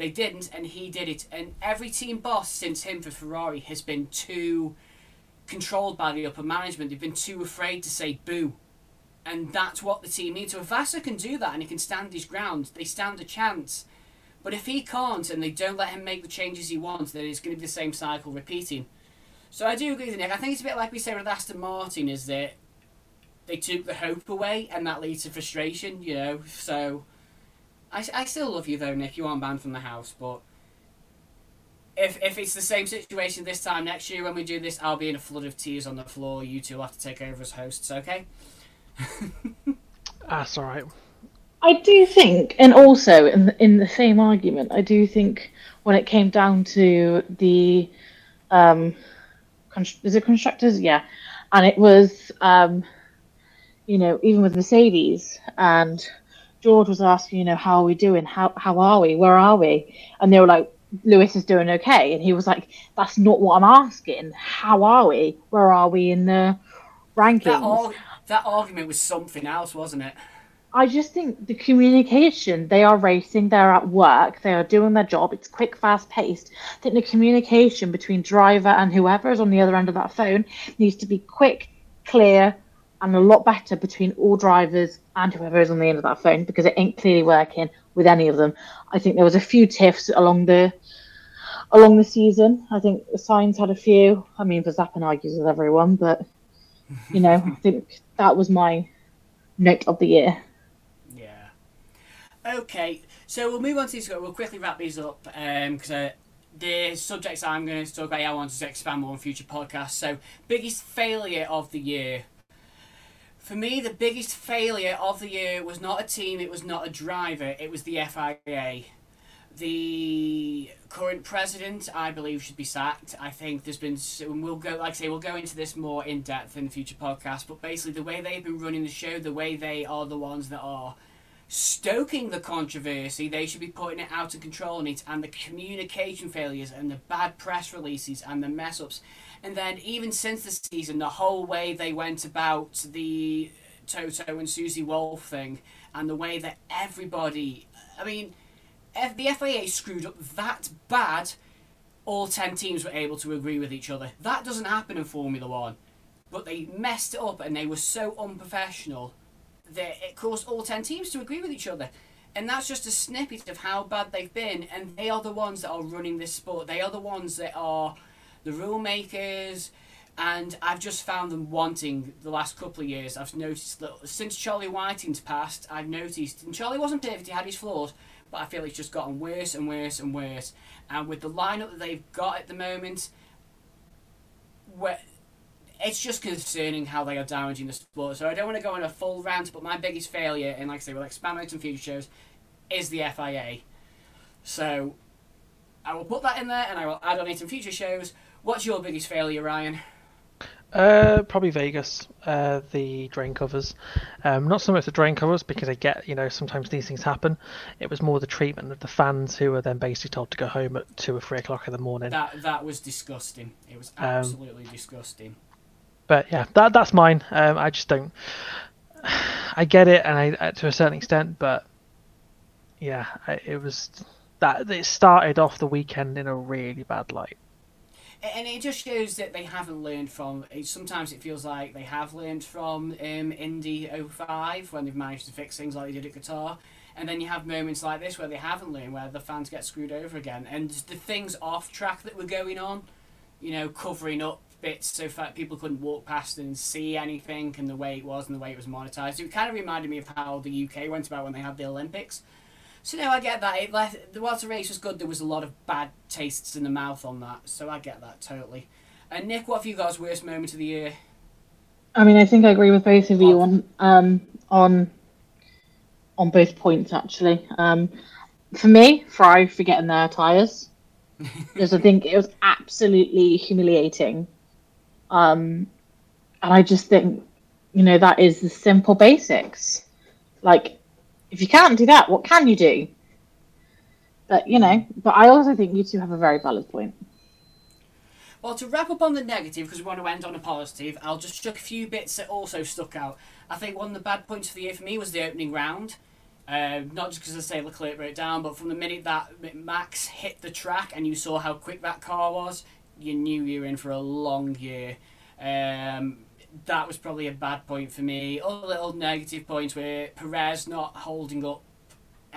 B: They didn't, and he did it. And every team boss since him for Ferrari has been too controlled by the upper management. They've been too afraid to say boo. And that's what the team needs. So if Vasseur can do that and he can stand his ground, they stand a chance. But if he can't and they don't let him make the changes he wants, then it's going to be the same cycle repeating. So I do agree with Nic. I think it's a bit like we said with Aston Martin, is that they took the hope away and that leads to frustration, you know. So I, I still love you though, Nic. You aren't banned from the house, but if if it's the same situation this time next year when we do this, I'll be in a flood of tears on the floor. You two will have to take over as hosts, okay?
D: That's all right.
C: I do think, and also in the, in the same argument, I do think when it came down to the, um, const- is it constructors? Yeah, and it was, um, you know, even with Mercedes, and George was asking, you know, how are we doing? How how are we? Where are we? And they were like, Lewis is doing okay, and he was like, that's not what I'm asking. How are we? Where are we in the rankings?
B: That, ar- that argument was something else, wasn't it?
C: I just think the communication, they are racing, they're at work, they are doing their job, it's quick, fast paced. I think the communication between driver and whoever is on the other end of that phone needs to be quick, clear, and a lot better between all drivers and whoever is on the end of that phone because it ain't clearly working with any of them. I think there was a few tiffs along the along the season. I think the Sainz had a few. I mean, Verstappen argues with everyone, but you know, I think that was my note of the year.
B: Yeah. Okay, so we'll move on to this. We'll quickly wrap these up because uh, the subjects I'm going to talk about, I want to expand more on future podcasts. So, biggest failure of the year. For me, the biggest failure of the year was not a team, it was not a driver, it was the FIA. The current president, I believe, should be sacked. I think there's been, and we'll go, like I say, we'll go into this more in depth in the future podcast. But basically, the way they've been running the show, the way they are the ones that are stoking the controversy, they should be putting it out of control and it, and the communication failures and the bad press releases and the mess ups. And then even since the season, the whole way they went about the Toto and Susie Wolff thing and the way that everybody, I mean, F- the FIA screwed up that bad, all 10 teams were able to agree with each other. That doesn't happen in Formula One. But they messed it up and they were so unprofessional that it caused all 10 teams to agree with each other. And that's just a snippet of how bad they've been. And they are the ones that are running this sport. They are the ones that are the rule makers. And I've just found them wanting the last couple of years. I've noticed that since Charlie Whiting's passed, I've noticed, and Charlie wasn't perfect, he had his flaws, but I feel it's just gotten worse and worse and worse. And with the lineup that they've got at the moment, where it's just concerning how they are damaging the sport. So I don't want to go on a full rant, but my biggest failure, and like I say, we'll expand on in future shows, is the FIA. So I will put that in there, and I will add on it in future shows. What's your biggest failure, Ryan?
D: Uh, probably Vegas. Uh, the drain covers. Um, not so much the drain covers because I get, you know, sometimes these things happen. It was more the treatment of the fans who were then basically told to go home at two or three o'clock in the morning.
B: That that was disgusting. It was
D: Um,
B: absolutely disgusting.
D: But yeah, that that's mine. Um, I just don't. I get it, and I uh, to a certain extent, but yeah, I, it was that it started off the weekend in a really bad light.
B: And it just shows that they haven't learned from. Sometimes it feels like they have learned from um, Indy 05 when they've managed to fix things like they did at Qatar. And then you have moments like this where they haven't learned, where the fans get screwed over again. And the things off track that were going on, you know, covering up bits so that people couldn't walk past and see anything and the way it was and the way it was monetized. It kind of reminded me of how the UK went about when they had the Olympics. So no, I get that. It left, whilst the race was good, there was a lot of bad tastes in the mouth on that. So I get that totally. And Nic, what have you as worst moment of the year?
C: I mean, I think I agree with both of you on um, on on both points actually. Um, for me, Ferrari forgetting their tires, because I think it was absolutely humiliating. Um, and I just think, you know, that is the simple basics. Like, if you can't do that, what can you do? But you know, but I also think you two have a very valid point.
B: Well, to wrap up on the negative, because we want to end on a positive, I'll just chuck a few bits that also stuck out. I think one of the bad points of the year for me was the opening round. Uh, not just because I say Leclerc broke down, but from the minute that Max hit the track and you saw how quick that car was, you knew you were in for a long year. Um, that was probably a bad point for me. Other little negative points were Perez not holding up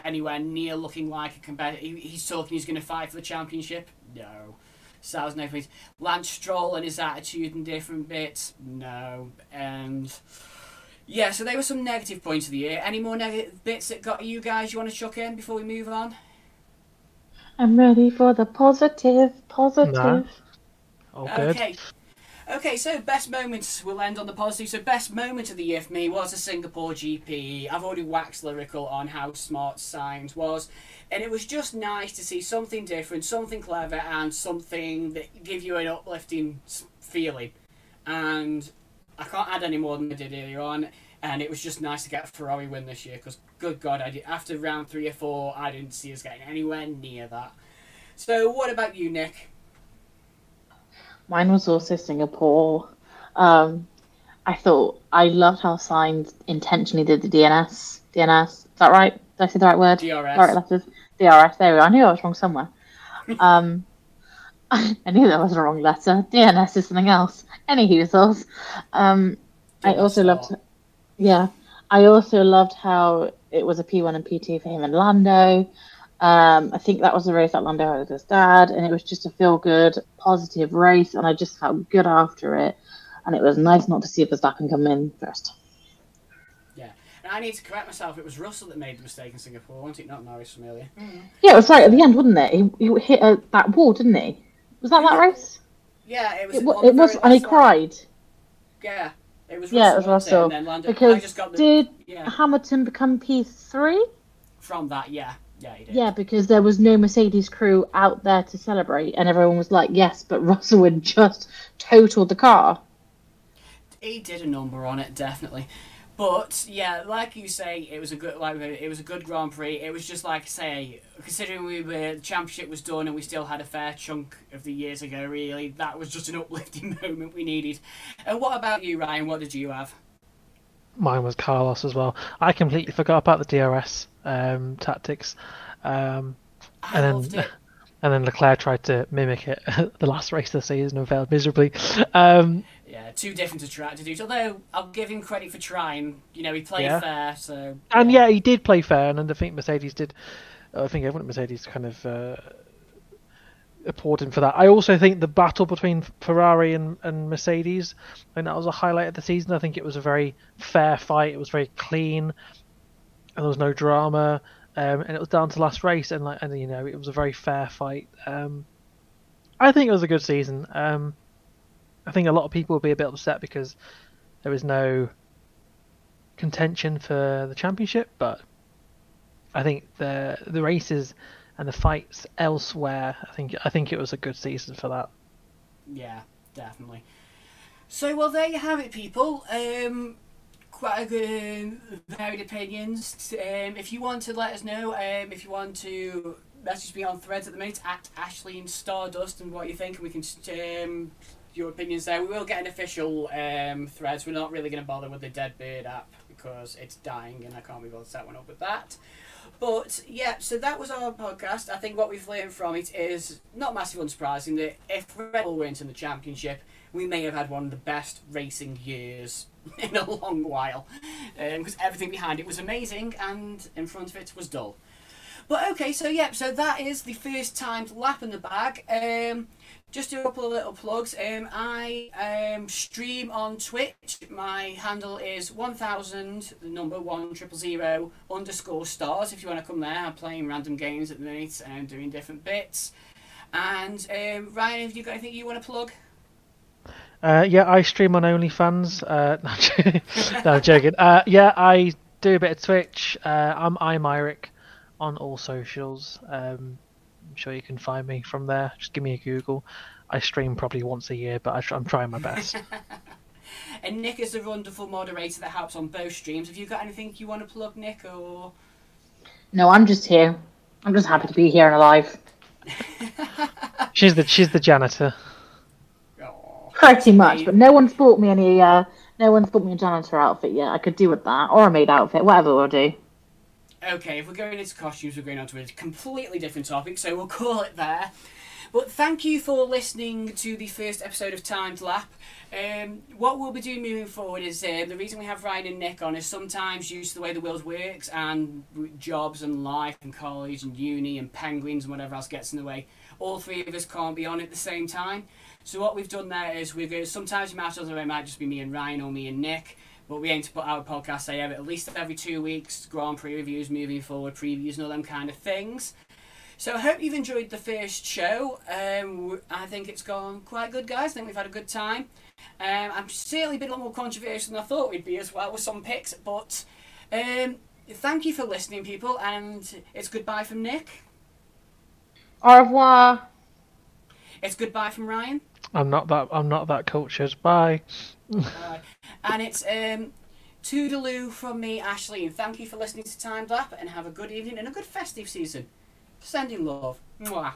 B: anywhere near looking like a competitor. He, he's talking he's going to fight for the championship. No. Sounds no place. Lance Stroll and his attitude and different bits. No. And yeah, so they were some negative points of the year. Any more negative bits that got you guys you want to chuck in before we move on?
C: I'm ready for the positive, positive.
D: Nah. All good.
B: Okay. Okay, so best moments. We'll end on the positive. So best moment of the year for me was the Singapore GP. I've already waxed lyrical on how smart Sainz was, and it was just nice to see something different, something clever, and something that give you an uplifting feeling. And I can't add any more than I did earlier on. And it was just nice to get a Ferrari win this year because, good God, I did, after round three or four, I didn't see us getting anywhere near that. So, what about you, Nic?
C: Mine was also Singapore. Um, I thought I loved how Sainz intentionally did the DNS. DNS, is that right? Did I say the right word?
B: DRS.
C: Right letters. DRS. There we go. I knew I was wrong somewhere. um, I knew that was the wrong letter. DNS is something else. Any thoughts? Um, I also loved. Yeah, I also loved how it was a P1 and P2 for him and Lando. Um, I think that was the race that Lando had with his dad, and it was just a feel good, positive race, and I just felt good after it. And it was nice not to see Verstappen come in first.
B: Yeah. And I need to correct myself. It was Russell that made the mistake in Singapore, wasn't it? Not Norris from earlier.
C: Yeah, it was right at the end, wasn't it? He, he hit uh, that wall, didn't he? Was that that race?
B: Yeah, it was.
C: It, wa-
B: on the
C: it was, and he cried.
B: Yeah. It was Russell.
C: Yeah, it was Russell.
B: And then Lando, I
C: Because
B: the,
C: did
B: yeah,
C: Hamilton become P3?
B: from that, yeah. Yeah, he did.
C: Yeah, because there was no Mercedes crew out there to celebrate, and everyone was like, yes, but Russell had just totaled the car.
B: He did a number on it, definitely. But yeah, like you say, it was a good like it was a good Grand Prix. It was just like say, considering we were the championship was done and we still had a fair chunk of the years ago. Really, that was just an uplifting moment we needed. And what about you, Ryan? What did you have?
D: Mine was Carlos as well. I completely forgot about the DRS um, tactics. Um, And then-
B: it.
D: and then Leclerc tried to mimic it the last race of the season and failed miserably. Um,
B: Yeah, too different to try to do. Although I'll give him credit for trying. You know, he played
D: Yeah.
B: fair. So
D: and yeah, he did play fair, and I think Mercedes did. I think everyone at Mercedes kind of uh, him for that. I also think the battle between Ferrari and, and Mercedes, I think that was a highlight of the season. I think it was a very fair fight. It was very clean, and there was no drama. Um, and it was down to last race, and like, and you know, it was a very fair fight. Um, I think it was a good season. Um, I think a lot of people will be a bit upset because there was no contention for the championship, but I think the the races and the fights elsewhere, I think I think it was a good season for that.
B: Yeah, definitely. So, well, there you have it, people. Um, quite a good um, varied opinions. Um, if you want to let us know, um, if you want to message me on threads at the minute at Ashley and Stardust and what you think, and we can um, your opinions there. We will get an official um, threads. We're not really going to bother with the Dead Bird app because it's dying, and I can't be bothered to set one up with that. But yeah, so that was our podcast. I think what we've learned from it is not massively unsurprising that if Red Bull wins in the championship, we may have had one of the best racing years in a long while, because everything behind it was amazing and in front of it was dull. But okay, so yeah, so that is the first Timed Lap in the bag. Um, just a couple of little plugs. Um, I um, stream on Twitch. My handle is one thousand, the number one triple zero underscore stars. If you want to come there, I'm playing random games at the minute and doing different bits. And um, Ryan, have you got anything you want to plug?
D: Uh, yeah, I stream on OnlyFans. Uh, no, I'm joking. no, I'm joking. Uh, yeah, I do a bit of Twitch. Uh, I'm imyric on all socials. Um, I'm sure you can find me from there. Just give me a Google. I stream probably once a year, but I, I'm trying my best.
B: And Nic is a wonderful moderator that helps on both streams. Have you got anything you want to plug, Nic, or?
C: No, I'm just here. I'm just happy to be here and alive.
D: she's the she's the janitor.
C: Pretty much, but no one's bought me any. Uh, no one's bought me a janitor outfit yet. I could do with that, or a maid outfit, whatever we'll do.
B: Okay, if we're going into costumes, we're going on to a completely different topic, so we'll call it there. But thank you for listening to the first episode of Timed Lap. Um, what we'll be doing moving forward is uh, the reason we have Ryan and Nic on is sometimes due to the way the world works and jobs and life and college and uni and penguins and whatever else gets in the way. All three of us can't be on at the same time. So what we've done there is we've uh, sometimes it might it might just be me and Ryan or me and Nic. But we aim to put out a podcast say at least every two weeks, Grand Prix reviews moving forward, previews and all them kind of things. So I hope you've enjoyed the first show. Um, I think it's gone quite good, guys. I think we've had a good time. Um, I'm certainly been a lot more controversial than I thought we'd be as well with some picks. But um, thank you for listening, people, and it's goodbye from Nic.
C: Au revoir.
B: It's goodbye from Ryan.
D: I'm not that. I'm not that cultured. Bye.
B: uh, and it's um, toodaloo from me, Aisleyne, and thank you for listening to Timed Lap, and have a good evening and a good festive season. Sending love. Mwah.